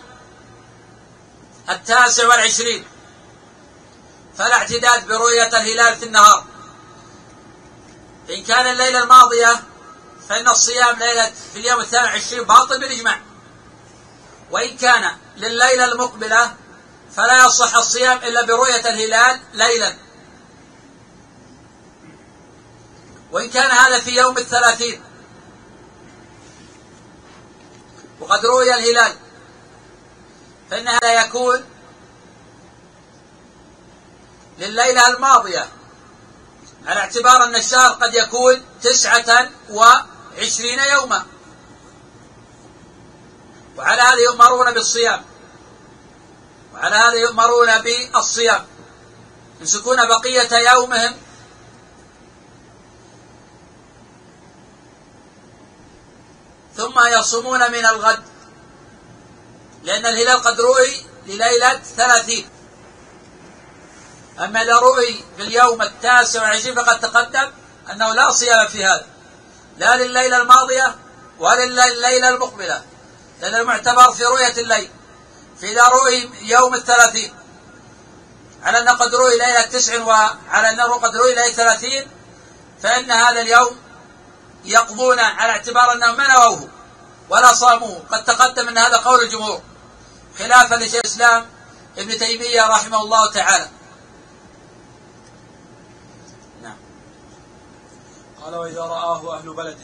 التاسع والعشرين فلا اعتداد برؤية الهلال في النهار. فإن كان الليلة الماضية فإن الصيام ليلة في اليوم الثامن والعشرين باطل بالإجماع. وإن كان لليلة المقبلة فلا يصح الصيام إلا برؤية الهلال ليلا. وإن كان هذا في يوم الثلاثين. وقد رؤي الهلال. فإن هذا يكون لليلة الماضية. على اعتبار أن الشهر قد يكون تسعة وعشرين يوما. وعلى هذا يؤمرون بالصيام. وعلى هذا يؤمرون بالصيام. يمسكون بقية يومهم. ثم يصومون من الغد. لأن الهلال قد رؤي لليلة ثلاثين. أما إذا رؤي في اليوم التاسع والعشرين فقد تقدم أنه لا صيام في هذا. لا لليلة الماضية ولا لليلة المقبلة. لأن المعتبر في رؤية الليل. فإذا رؤي يوم الثلاثين. على أنه قد رؤي ليلة تسع وعلى أنه قد رؤي ليلة ثلاثين فإن هذا اليوم يقضون على اعتبار أنهم ما نووه ولا صاموه. قد تقدم أن هذا قول الجمهور خلافا لشيخ الإسلام ابن تيمية رحمه الله تعالى. نعم. قال وإذا رآه أهل بلد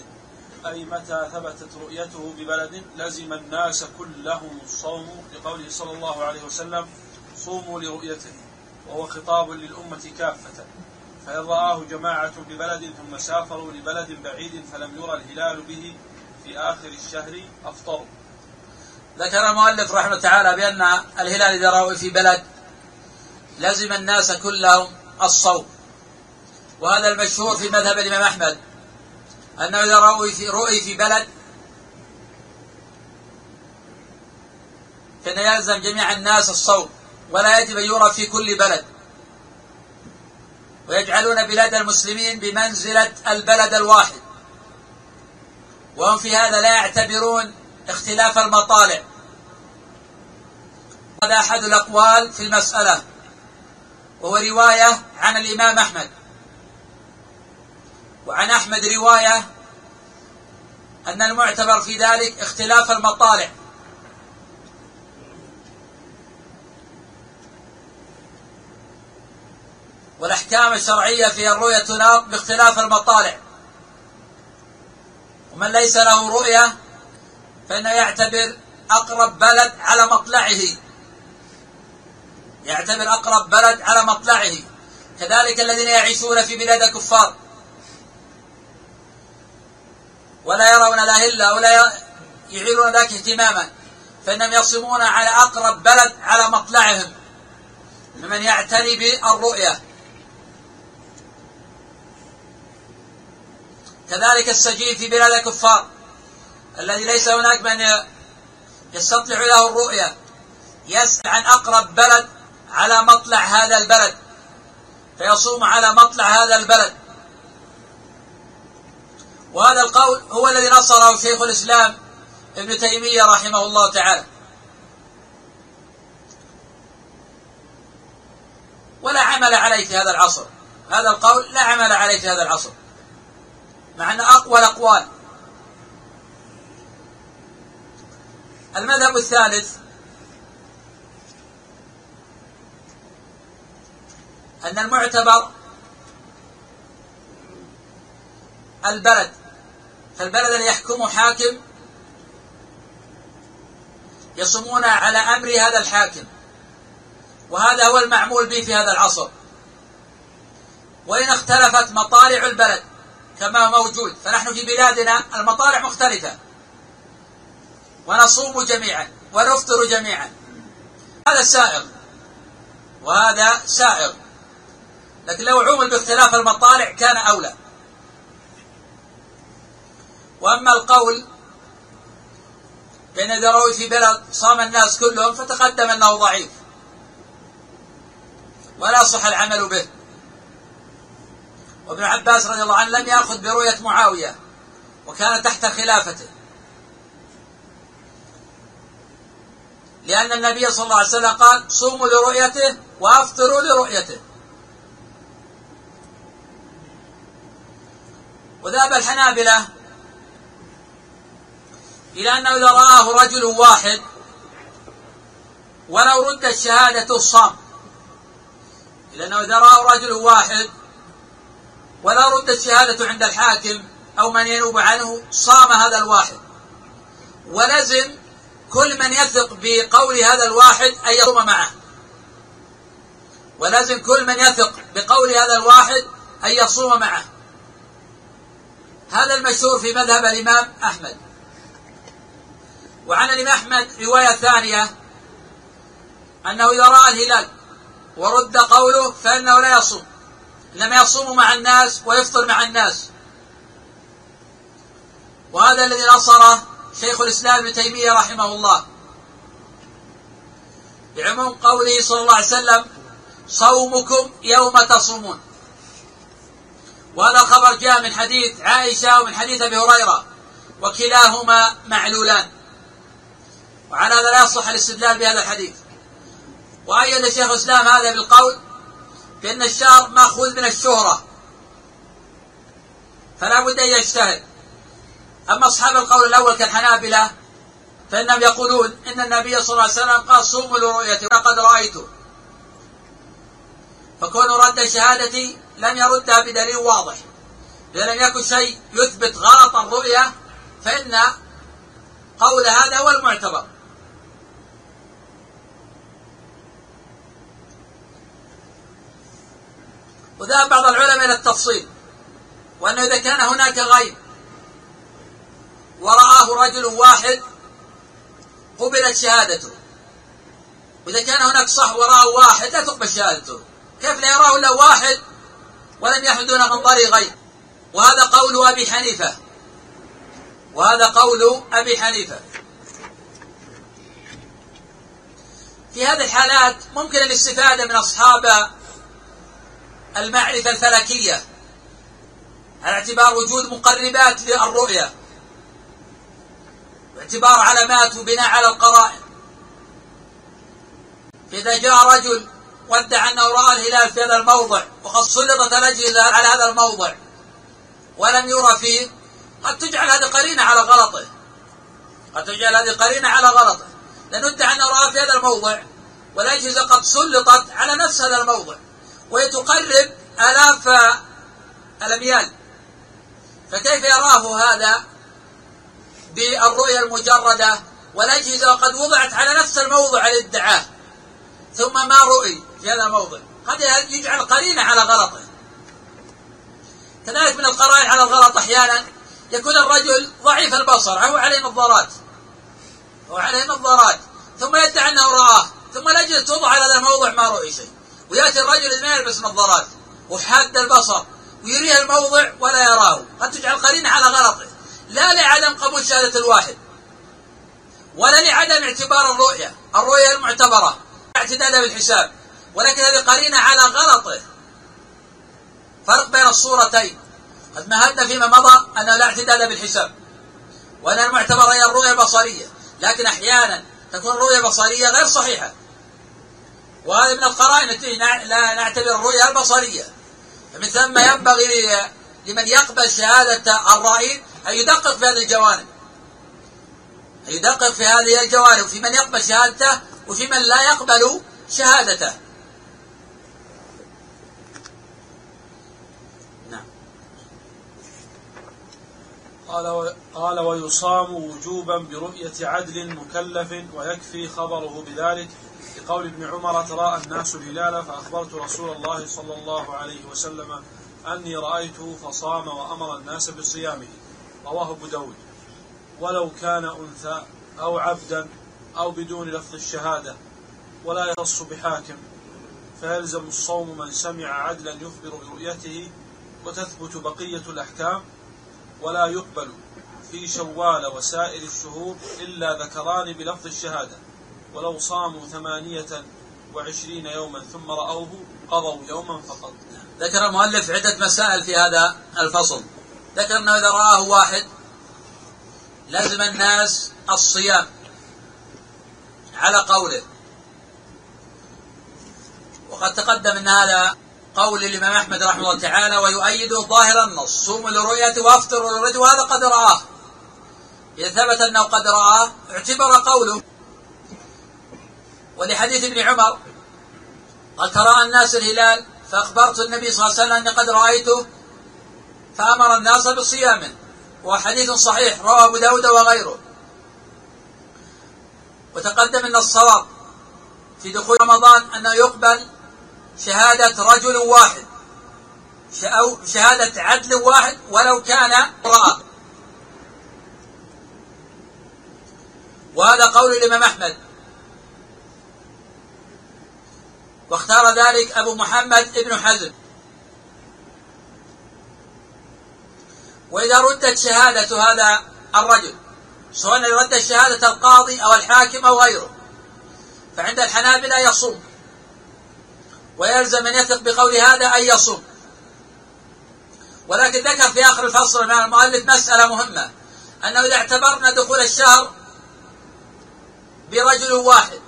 أي متى ثبتت رؤيته ببلد لزم الناس كلهم الصوم لقوله صلى الله عليه وسلم صوموا لرؤيته وهو خطاب للأمة كافة. فإن رآه جماعة ببلد ثم سافروا لبلد بعيد فلم يرى الهلال به في آخر الشهر أفطروا ذكر المؤلف رحمه الله تعالى بأن الهلال إذا رأوا في بلد لزم الناس كلهم الصوم. وهذا المشهور في مذهب الإمام أحمد. أنه إذا رأوا في رؤي في بلد فإن يلزم جميع الناس الصوم ولا يجب أن يرى في كل بلد. ويجعلون بلاد المسلمين بمنزلة البلد الواحد. وهم في هذا لا يعتبرون اختلاف المطالع. هذا أحد الأقوال في المسألة وهو رواية عن الإمام أحمد. وعن أحمد رواية أن المعتبر في ذلك اختلاف المطالع. والأحكام الشرعية في الرؤية تناط باختلاف المطالع. ومن ليس له رؤية فإنه يعتبر أقرب بلد على مطلعه. يعتبر أقرب بلد على مطلعه. كذلك الذين يعيشون في بلاد كفار ولا يرون الأهلة ولا يعيرون ذاك اهتماما. فإنهم يصمون على أقرب بلد على مطلعهم. ممن يعتني بالرؤية. كذلك السجين في بلاد الكفار. الذي ليس هناك من يستطلع له الرؤية. يسأل عن أقرب بلد على مطلع هذا البلد. فيصوم على مطلع هذا البلد. وهذا القول هو الذي نصره شيخ الإسلام ابن تيمية رحمه الله تعالى. ولا عمل عليه في هذا العصر. هذا القول لا عمل عليه في هذا العصر. مع أن أقوى الأقوال. المذهب الثالث. أن المعتبر البلد فالبلد الذي يحكمه حاكم يصومون على أمر هذا الحاكم وهذا هو المعمول به في هذا العصر. وإن اختلفت مطالع البلد كما موجود فنحن في بلادنا المطالع مختلفة. ونصوم جميعا ونفطر جميعا. هذا سائغ وهذا سائغ. لكن لو عمل باختلاف المطالع كان أولى. وأما القول بأن إذا روي في بلد صام الناس كلهم فتقدم أنه ضعيف. ولا صح العمل به. وابن عباس رضي الله عنه لم يأخذ برؤية معاوية وكان تحت خلافته. لأن النبي صلى الله عليه وسلم قال صوموا لرؤيته وأفطروا لرؤيته. وذهب الحنابلة إلى أنه إذا رآه رجل واحد ولو ردت شهادة الصام. إلى أنه إذا رآه رجل واحد ولو ردت شهادة عند الحاكم أو من ينوب عنه صام هذا الواحد. ولزم كل من يثق بقول هذا الواحد أن يصوم معه. ولازم كل من يثق بقول هذا الواحد أن يصوم معه. هذا المشهور في مذهب الإمام أحمد. وعن الإمام أحمد رواية ثانية أنه إذا رأى الهلال ورد قوله فإنه لا يصوم إنما يصوم مع الناس ويفطر مع الناس. وهذا الذي نصره شيخ الإسلام ابن تيمية رحمه الله. بعموم قوله صلى الله عليه وسلم صومكم يوم تصومون. وهذا الخبر جاء من حديث عائشة ومن حديث أبي هريرة وكلاهما معلولان. وعلى هذا لا يصح الاستدلال بهذا الحديث. وأيد شيخ الإسلام هذا بالقول بأن الشهر مأخوذ من الشهرة. فلا بد أن يجتهد. أما أصحاب القول الأول كالحنابلة فإنهم يقولون إن النبي صلى الله عليه وسلم قال صوموا لرؤيته لقد رأيته. فكون رد شهادتي لم يردها بدليل واضح. إذا لم يكن شيء يثبت غلط الرؤية فإن قول هذا هو المعتبر. وذهب بعض العلماء إلى التفصيل وأنه إذا كان هناك غيب ورآه رجل واحد قبلت شهادته. وإذا كان هناك صح وراه واحد لا تقبل شهادته. كيف لا يراه إلا واحد؟ ولم يحدون من ضري غيب. وهذا قول أبي حنيفة. وهذا قول أبي حنيفة. في هذه الحالات ممكن الاستفادة من أصحاب المعرفة الفلكية. على اعتبار وجود مقربات للرؤية. باعتبار علامات وبناء على القرائن. فإذا جاء رجل وادعى أنه رأى الهلال في هذا الموضع وقد سلطت الأجهزة على هذا الموضع ولم يرى فيه قد تجعل هذه قرينة على غلطه. قد تجعل هذه قرينة على غلطه. لأنه ادعى أنه رأى في هذا الموضع والأجهزة قد سلطت على نفس هذا الموضع. وهي تقرب آلاف الأميال. فكيف يراه هذا بالرؤية المجردة والأجهزة؟ قد وضعت على نفس الموضع الادعاء ثم ما رؤي في هذا الموضع؟ هذا يجعل قرينة على غلطه. كذلك من القرائن على الغلط أحيانا يكون الرجل ضعيف البصر أو عليه نظارات. أو عليه نظارات. ثم يدعي أنه رآه. ثم الأجهزة توضع على هذا الموضع ما رؤي شيء. ويأتي الرجل ما يلبس نظارات وحاد البصر ويريه الموضع ولا يراه. قد تجعل قرينة على غلطه. لا لعدم قبول شهادة الواحد ولا لعدم اعتبار الرؤية. الرؤية المعتبرة اعتدال بالحساب. ولكن هذه قرينة على غلطه. فرق بين الصورتين. قد مهدنا فيما مضى أنه لا اعتدال بالحساب. وأن المعتبر هي الرؤية البصرية. لكن أحيانا تكون الرؤية البصرية غير صحيحة. وهذه من القرائن التي لا نعتبر الرؤية البصرية. فمن ثم ينبغي لمن يقبل شهادة الرائين أن يدقق في هذه الجوانب. أن يدقق في هذه الجوانب وفي من يقبل شهادته وفي من لا يقبل شهادته. نعم. قال قال ويصام وجوبا برؤية عدل مكلف ويكفي خبره بذلك. لقول ابن عمر تراءى الناس الهلال فأخبرت رسول الله صلى الله عليه وسلم أني رأيته فصام وأمر الناس بصيامه. رواه أبو داود. ولو كان أنثى أو عبدا أو بدون لفظ الشهادة ولا يخص بحاكم فيلزم الصوم من سمع عدلا يخبر برؤيته وتثبت بقية الأحكام ولا يقبل في شوال وسائر الشهور إلا ذكران بلفظ الشهادة. ولو صاموا ثمانية وعشرين يوما ثم رأوه قضوا يوما فقط. ذكر المؤلف عدة مسائل في هذا الفصل. ذكر أنه إذا رآه واحد لزم الناس الصيام على قوله. وقد تقدم أن هذا قول الإمام أحمد رحمه الله تعالى ويؤيد ظاهر النص. صوموا لرؤيته وافطروا للرؤيته وهذا قد رآه. إذا ثبت أنه قد رآه اعتبر قوله ولحديث ابن عمر قد ترى الناس الهلال فأخبرت النبي صلى الله عليه وسلم أني قد رأيته فأمر الناس بصيامه وهو حديث صحيح رواه أبو داود وغيره. وتقدم أن الصواب في دخول رمضان أنه يقبل شهادة رجل واحد أو شهادة عدل واحد ولو كان امرأة. وهذا قول الإمام أحمد. واختار ذلك أبو محمد ابن حزم. وإذا ردت شهادة هذا الرجل سواء رد شهادة القاضي أو الحاكم أو غيره فعند الحنابلة يصوم. ويلزم من يثق بقول هذا أن يصوم. ولكن ذكر في آخر الفصل من المؤلف مسألة مهمة أنه إذا اعتبرنا دخول الشهر برجل واحد.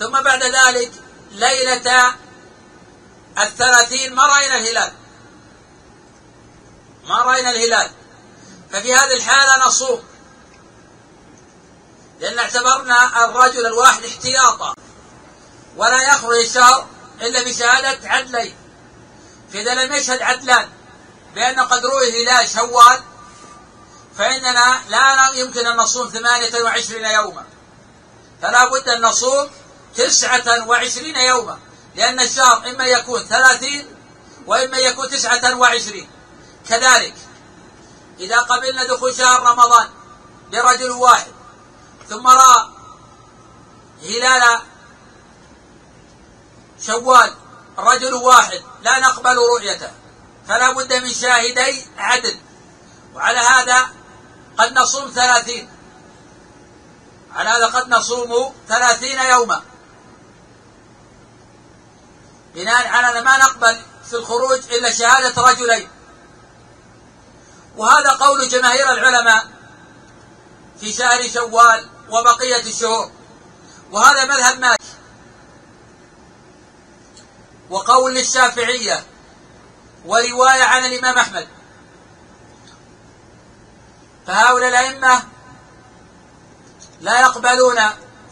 ثم بعد ذلك ليلة الثلاثين ما رأينا الهلال. ما رأينا الهلال. ففي هذه الحالة نصوم لأن اعتبرنا الرجل الواحد احتياطا. ولا يخرج الشهر إلا بشهادة عدلين. فإذا لم يشهد عدلان بأنه قد روي هلال شوال فإننا لا يمكن أن نصوم ثمانية وعشرين يوما. فلا بد أن نصوم تسعة وعشرين يوما لأن الشهر إما يكون ثلاثين وإما يكون تسعة وعشرين. كذلك إذا قبلنا دخول شهر رمضان برجل واحد ثم رأى هلال شوال رجل واحد لا نقبل رؤيته فلا بد من شاهدي عدل. وعلى هذا قد نصوم ثلاثين. على هذا قد نصوم ثلاثين يوما. بناء على ما نقبل في الخروج إلا شهادة رجلين. وهذا قول جماهير العلماء في شهر شوال وبقية الشهور. وهذا مذهب مالك. وقول للشافعية ورواية عن الإمام أحمد. فهؤلاء الأئمة لا يقبلون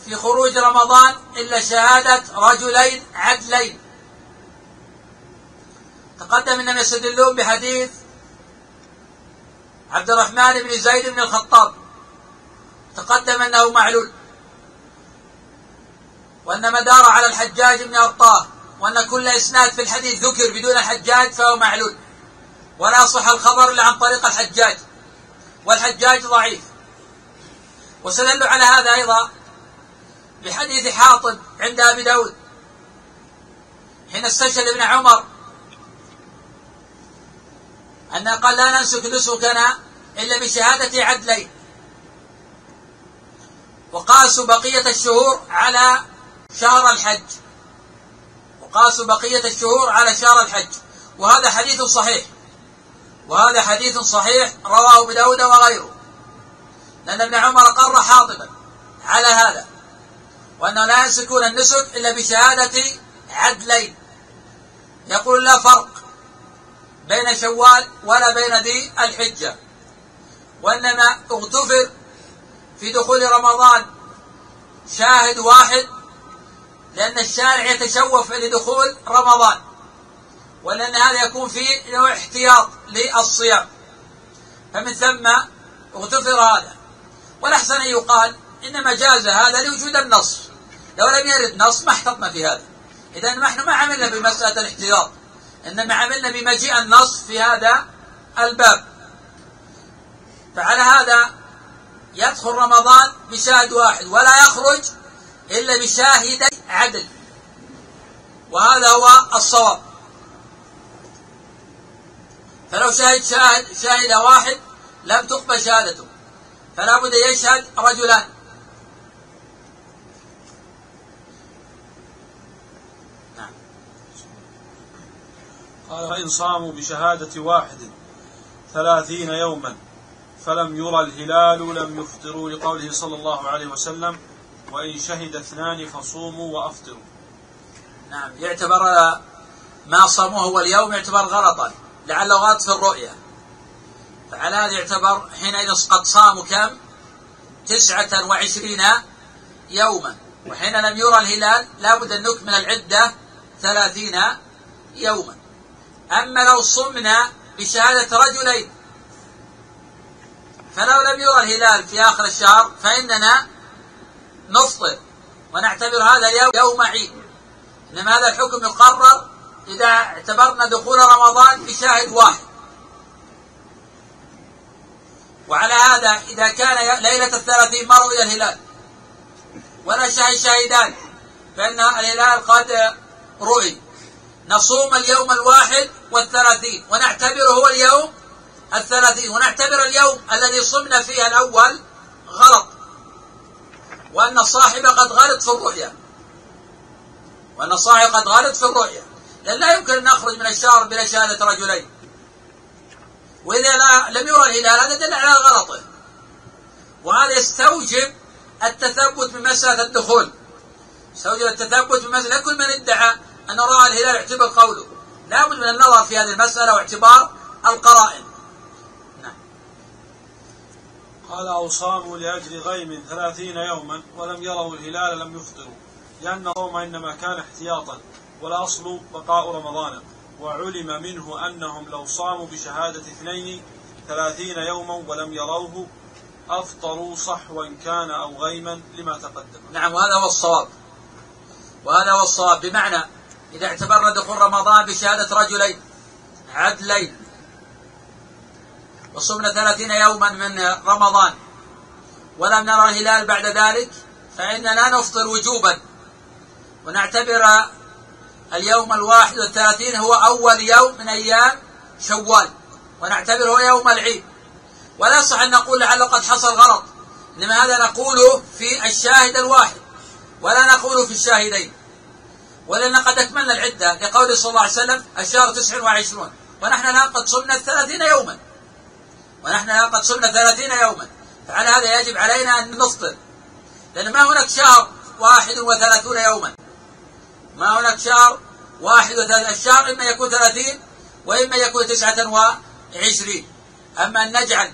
في خروج رمضان إلا شهادة رجلين عدلين. تقدم أنهم يستدلون بحديث عبد الرحمن بن زيد بن الخطاب. تقدم أنه معلول وأن مدار على الحجاج بن أرطاه وأن كل إسناد في الحديث ذكر بدون الحجاج فهو معلول. ولا صح الخبر إلا عن طريق الحجاج والحجاج ضعيف. واستدلوا على هذا أيضا بحديث حاطب عند أبي داود حين استشهد ابن عمر أن قال لا ننسك نسكنا إلا بشهادة عدلين. وقاسوا بقية الشهور على شهر الحج. وقاسوا بقية الشهور على شهر الحج. وهذا حديث صحيح. وهذا حديث صحيح رواه أبو داود وغيره. لأن ابن عمر قر حاطبا على هذا. وأنه لا ينسكون النسك إلا بشهادة عدلين. يقول لا فرق. بين شوال ولا بين ذي الحجة. وإنما اغتفر في دخول رمضان شاهد واحد لأن الشارع يتشوف لدخول رمضان ولأن هذا يكون فيه نوع احتياط للصيام. فمن ثم اغتفر هذا. والأحسن أن يقال إنما جاز هذا لوجود النص. لو لم يرد نص ما احتطنا في هذا. إذا نحن ما عملنا بمسألة الاحتياط. إنما عملنا بمجيء النص في هذا الباب. فعلى هذا يدخل رمضان بشاهد واحد ولا يخرج إلا بشاهد عدل. وهذا هو الصواب. فلو شهد شاهد شاهد واحد لم تقبل شهادته. فلا بد يشهد رجلان. قال فإن صاموا بشهادة واحد ثلاثين يوما فلم يرى الهلال لم يفطروا لقوله صلى الله عليه وسلم وإن شهد اثنان فصوموا وأفطروا. نعم يعتبر ما صاموه هو اليوم يعتبر غلطا لعله غلط في الرؤيا فعلى هذا يعتبر حينئذ قد صاموا كم؟ تسعة وعشرين يوما. وحين لم يرى الهلال لابد أن نكمل العدة ثلاثين يوما. أما لو صمنا بشهادة رجلين فلو لم يرى الهلال في آخر الشهر فإننا نفطر ونعتبر هذا يوم عيد. إنما هذا الحكم يقرر إذا اعتبرنا دخول رمضان بشاهد واحد. وعلى هذا إذا كان ليلة الثلاثين ما رؤي الهلال ولا شاهد شاهدان فإن الهلال قد رؤي. نصوم اليوم الواحد والثلاثين ونعتبره هو اليوم الثلاثين ونعتبر اليوم الذي صمنا فيه الأول غلط وأن الصاحب قد غلط في الرؤيا وأن الصاحب قد غلط في الرؤيا. لأن لا يمكن أن نخرج من الشهر بلا شهادة رجلين. وإذا لم يرى الهلال هذا دل على غلطه. وهذا يستوجب التثبت بمسألة الدخول. يستوجب التثبت بمسألة كل من ادعى أنه رأى الهلال اعتبر قوله. لا بد من النظر في هذه المسألة واعتبار القرائن. قال أو صاموا لأجل غيم ثلاثين يوما ولم يروا الهلال لم يفطروا لأن الصوم إنما كان احتياطا والأصل بقاء رمضان. وعلم منه أنهم لو صاموا بشهادة اثنين ثلاثين يوما ولم يروه أفطروا صحوا كان أو غيما لما تقدم. نعم وهذا هو الصواب. وهذا هو الصواب. بمعنى إذا اعتبرنا دخول رمضان بشهادة رجلين عدلين. وصمنا ثلاثين يوما من رمضان. ولم نرى الهلال بعد ذلك فإننا نفطر وجوبا. ونعتبر اليوم الواحد والثلاثين هو أول يوم من أيام شوال. ونعتبره يوم العيد. ولا يصح أن نقول لعله قد حصل غلط. إنما هذا نقوله في الشاهد الواحد؟ ولا نقوله في الشاهدين. ولأن قد أكملنا العدة لقوله صلى الله عليه وسلم الشهر تسع وعشرون. ونحن الآن قد صمنا ثلاثين يوما. ونحن الآن قد صمنا ثلاثين يوما. فعلى هذا يجب علينا أن نفطر. لأن ما هناك شهر واحد وثلاثون يوما. ما هناك شهر واحد وثلاثين الشهر إما يكون ثلاثين وإما يكون تسعة وعشرين. أما أن نجعل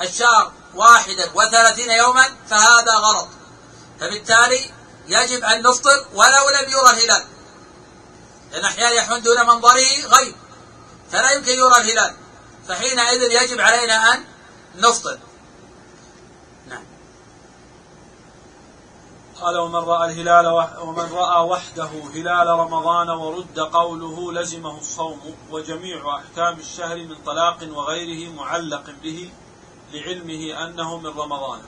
الشهر واحدا وثلاثين يوما فهذا غلط. فبالتالي يجب أن نفطر ولو لم يرى الهلال. لأن أحيانا يحون دون منظره غيب. فلا يمكن يرى الهلال. فحينئذ يجب علينا أن نفطر. نعم. قال ومن رأى الهلال ومن رأى وحده هلال رمضان ورد قوله لزمه الصوم وجميع أحكام الشهر من طلاق وغيره معلق به لعلمه أنه من رمضان.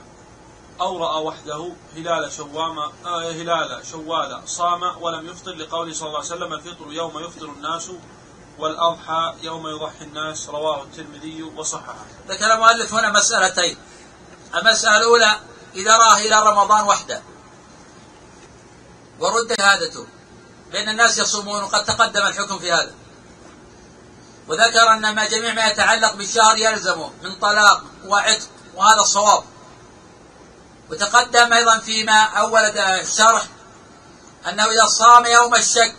أو رأى وحده هلال شوام آه هلال شوال صام ولم يفطر لقوله صلى الله عليه وسلم الفطر يوم يفطر الناس والأضحى يوم يضحي الناس رواه الترمذي وصححه. ذكر المؤلف هنا مسألتين. المسألة الأولى إذا رأى هلال رمضان وحده ورد شهادته لأن الناس يصومون وقد تقدم الحكم في هذا. وذكر أن ما جميع ما يتعلق بالشهر يلزمه من طلاق وعتق وهذا الصواب. وتقدم أيضا فيما أول الشرح أنه إذا صام يوم الشك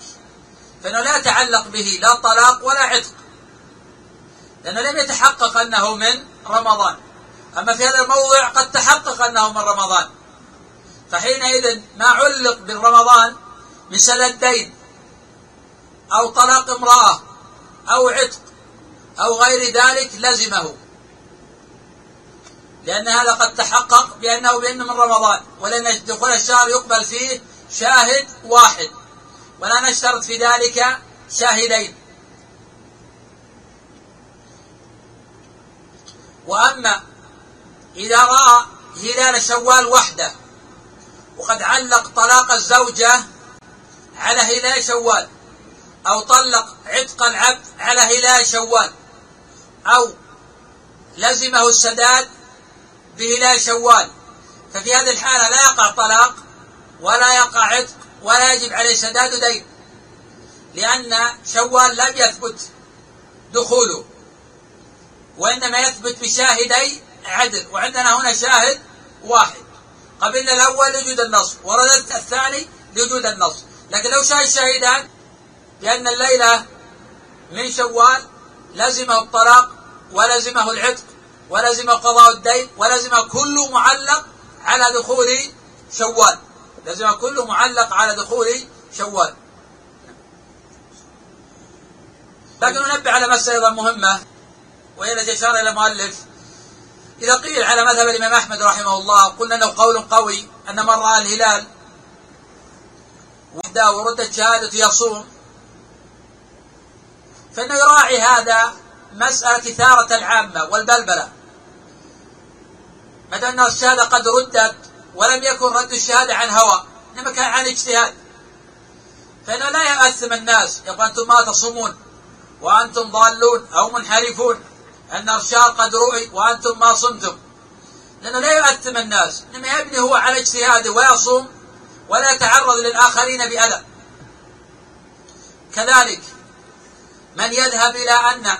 فإنه لا يتعلق به لا طلاق ولا عتق لأنه لم يتحقق أنه من رمضان. أما في هذا الموضع قد تحقق أنه من رمضان. فحينئذ ما علق بالرمضان من سلة دين أو طلاق امرأة أو عتق أو غير ذلك لزمه. لأن هذا قد تحقق بأنه بأنه من رمضان ولأن دخول الشهر يقبل فيه شاهد واحد. ولا نشترط في ذلك شاهدين. وأما إذا رأى هلال شوال وحده وقد علق طلاق الزوجة على هلال شوال أو طلق عتق العبد على هلال شوال أو لزمه السداد بهلال شوال. ففي هذه الحالة لا يقع طلاق ولا يقع عتق ولا يجب عليه سداد دين. لأن شوال لم يثبت دخوله وإنما يثبت بشاهدي عدل. وعندنا هنا شاهد واحد. قبلنا الأول لوجود النص وردت الثاني لوجود النص. لكن لو شاهد شاهدان بأن الليلة من شوال لزمه الطلاق ولزمه العتق. ولزم قضاء الدين ولزم كل معلق على دخول شوال. لازم كله معلق على دخول شوال. لكن ننبه على مسألة أيضا مهمة وهي التي أشار إلى المؤلف. إذا قيل على مذهب الإمام أحمد رحمه الله قلنا أنه قول قوي أن من رأى الهلال وردت شهادة يصوم. فإنه يراعي هذا مسألة إثارة العامة والبلبلة. دام أن الشهادة قد ردت ولم يكن رد الشهادة عن هوى. إنما كان عن اجتهاد. فإنه لا يأثم الناس. يقول أنتم ما تصومون. وأنتم ضالون أو منحرفون. أن الشهر قد رؤي وأنتم ما صمتم. لأنه لا يؤثم الناس. إنما يبني هو على اجتهاده ويصوم ولا يتعرض للآخرين بأذى. كذلك من يذهب إلى أن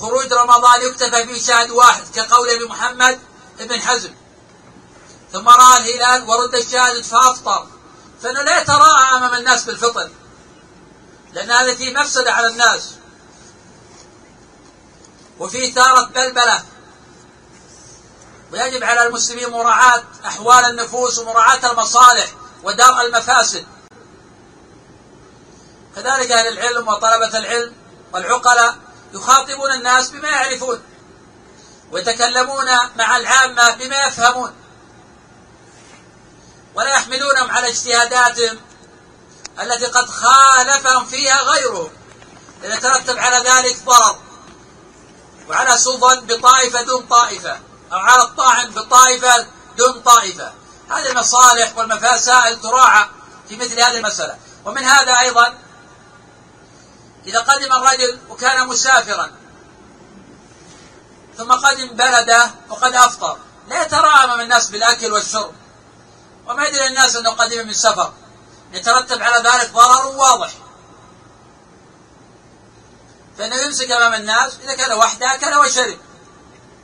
خروج رمضان يكتفى به شاهد واحد كقول محمد ابن حزم. ثم راى الهلال ورد الشاهد فافطر. فإنه لا يتراءى أمام الناس بالفطر لأن هذا فيه مفسدة على الناس. وفي ثارة بلبلة. ويجب على المسلمين مراعاة أحوال النفوس ومراعاة المصالح ودرء المفاسد. كذلك أهل العلم وطلبة العلم والعقلاء يخاطبون الناس بما يعرفون. ويتكلمون مع العامة بما يفهمون. ولا يحملونهم على اجتهاداتهم التي قد خالفهم فيها غيرهم. ترتب على ذلك ضرر وعلى سوء بطائفة دون طائفة. أو على الطاعن بطائفة دون طائفة. هذه المصالح والمفاسائل تراعى في مثل هذه المسألة. ومن هذا أيضا إذا قدم الرجل وكان مسافرا ثم قدم بلده وقد أفطر. لا يتراءى أمام الناس بالأكل والشرب. وما يدري الناس أنه قدم من سفر. يترتب على ذلك ضرر واضح. فإنه يمسك أمام الناس إذا كان وحده أكل وشرب.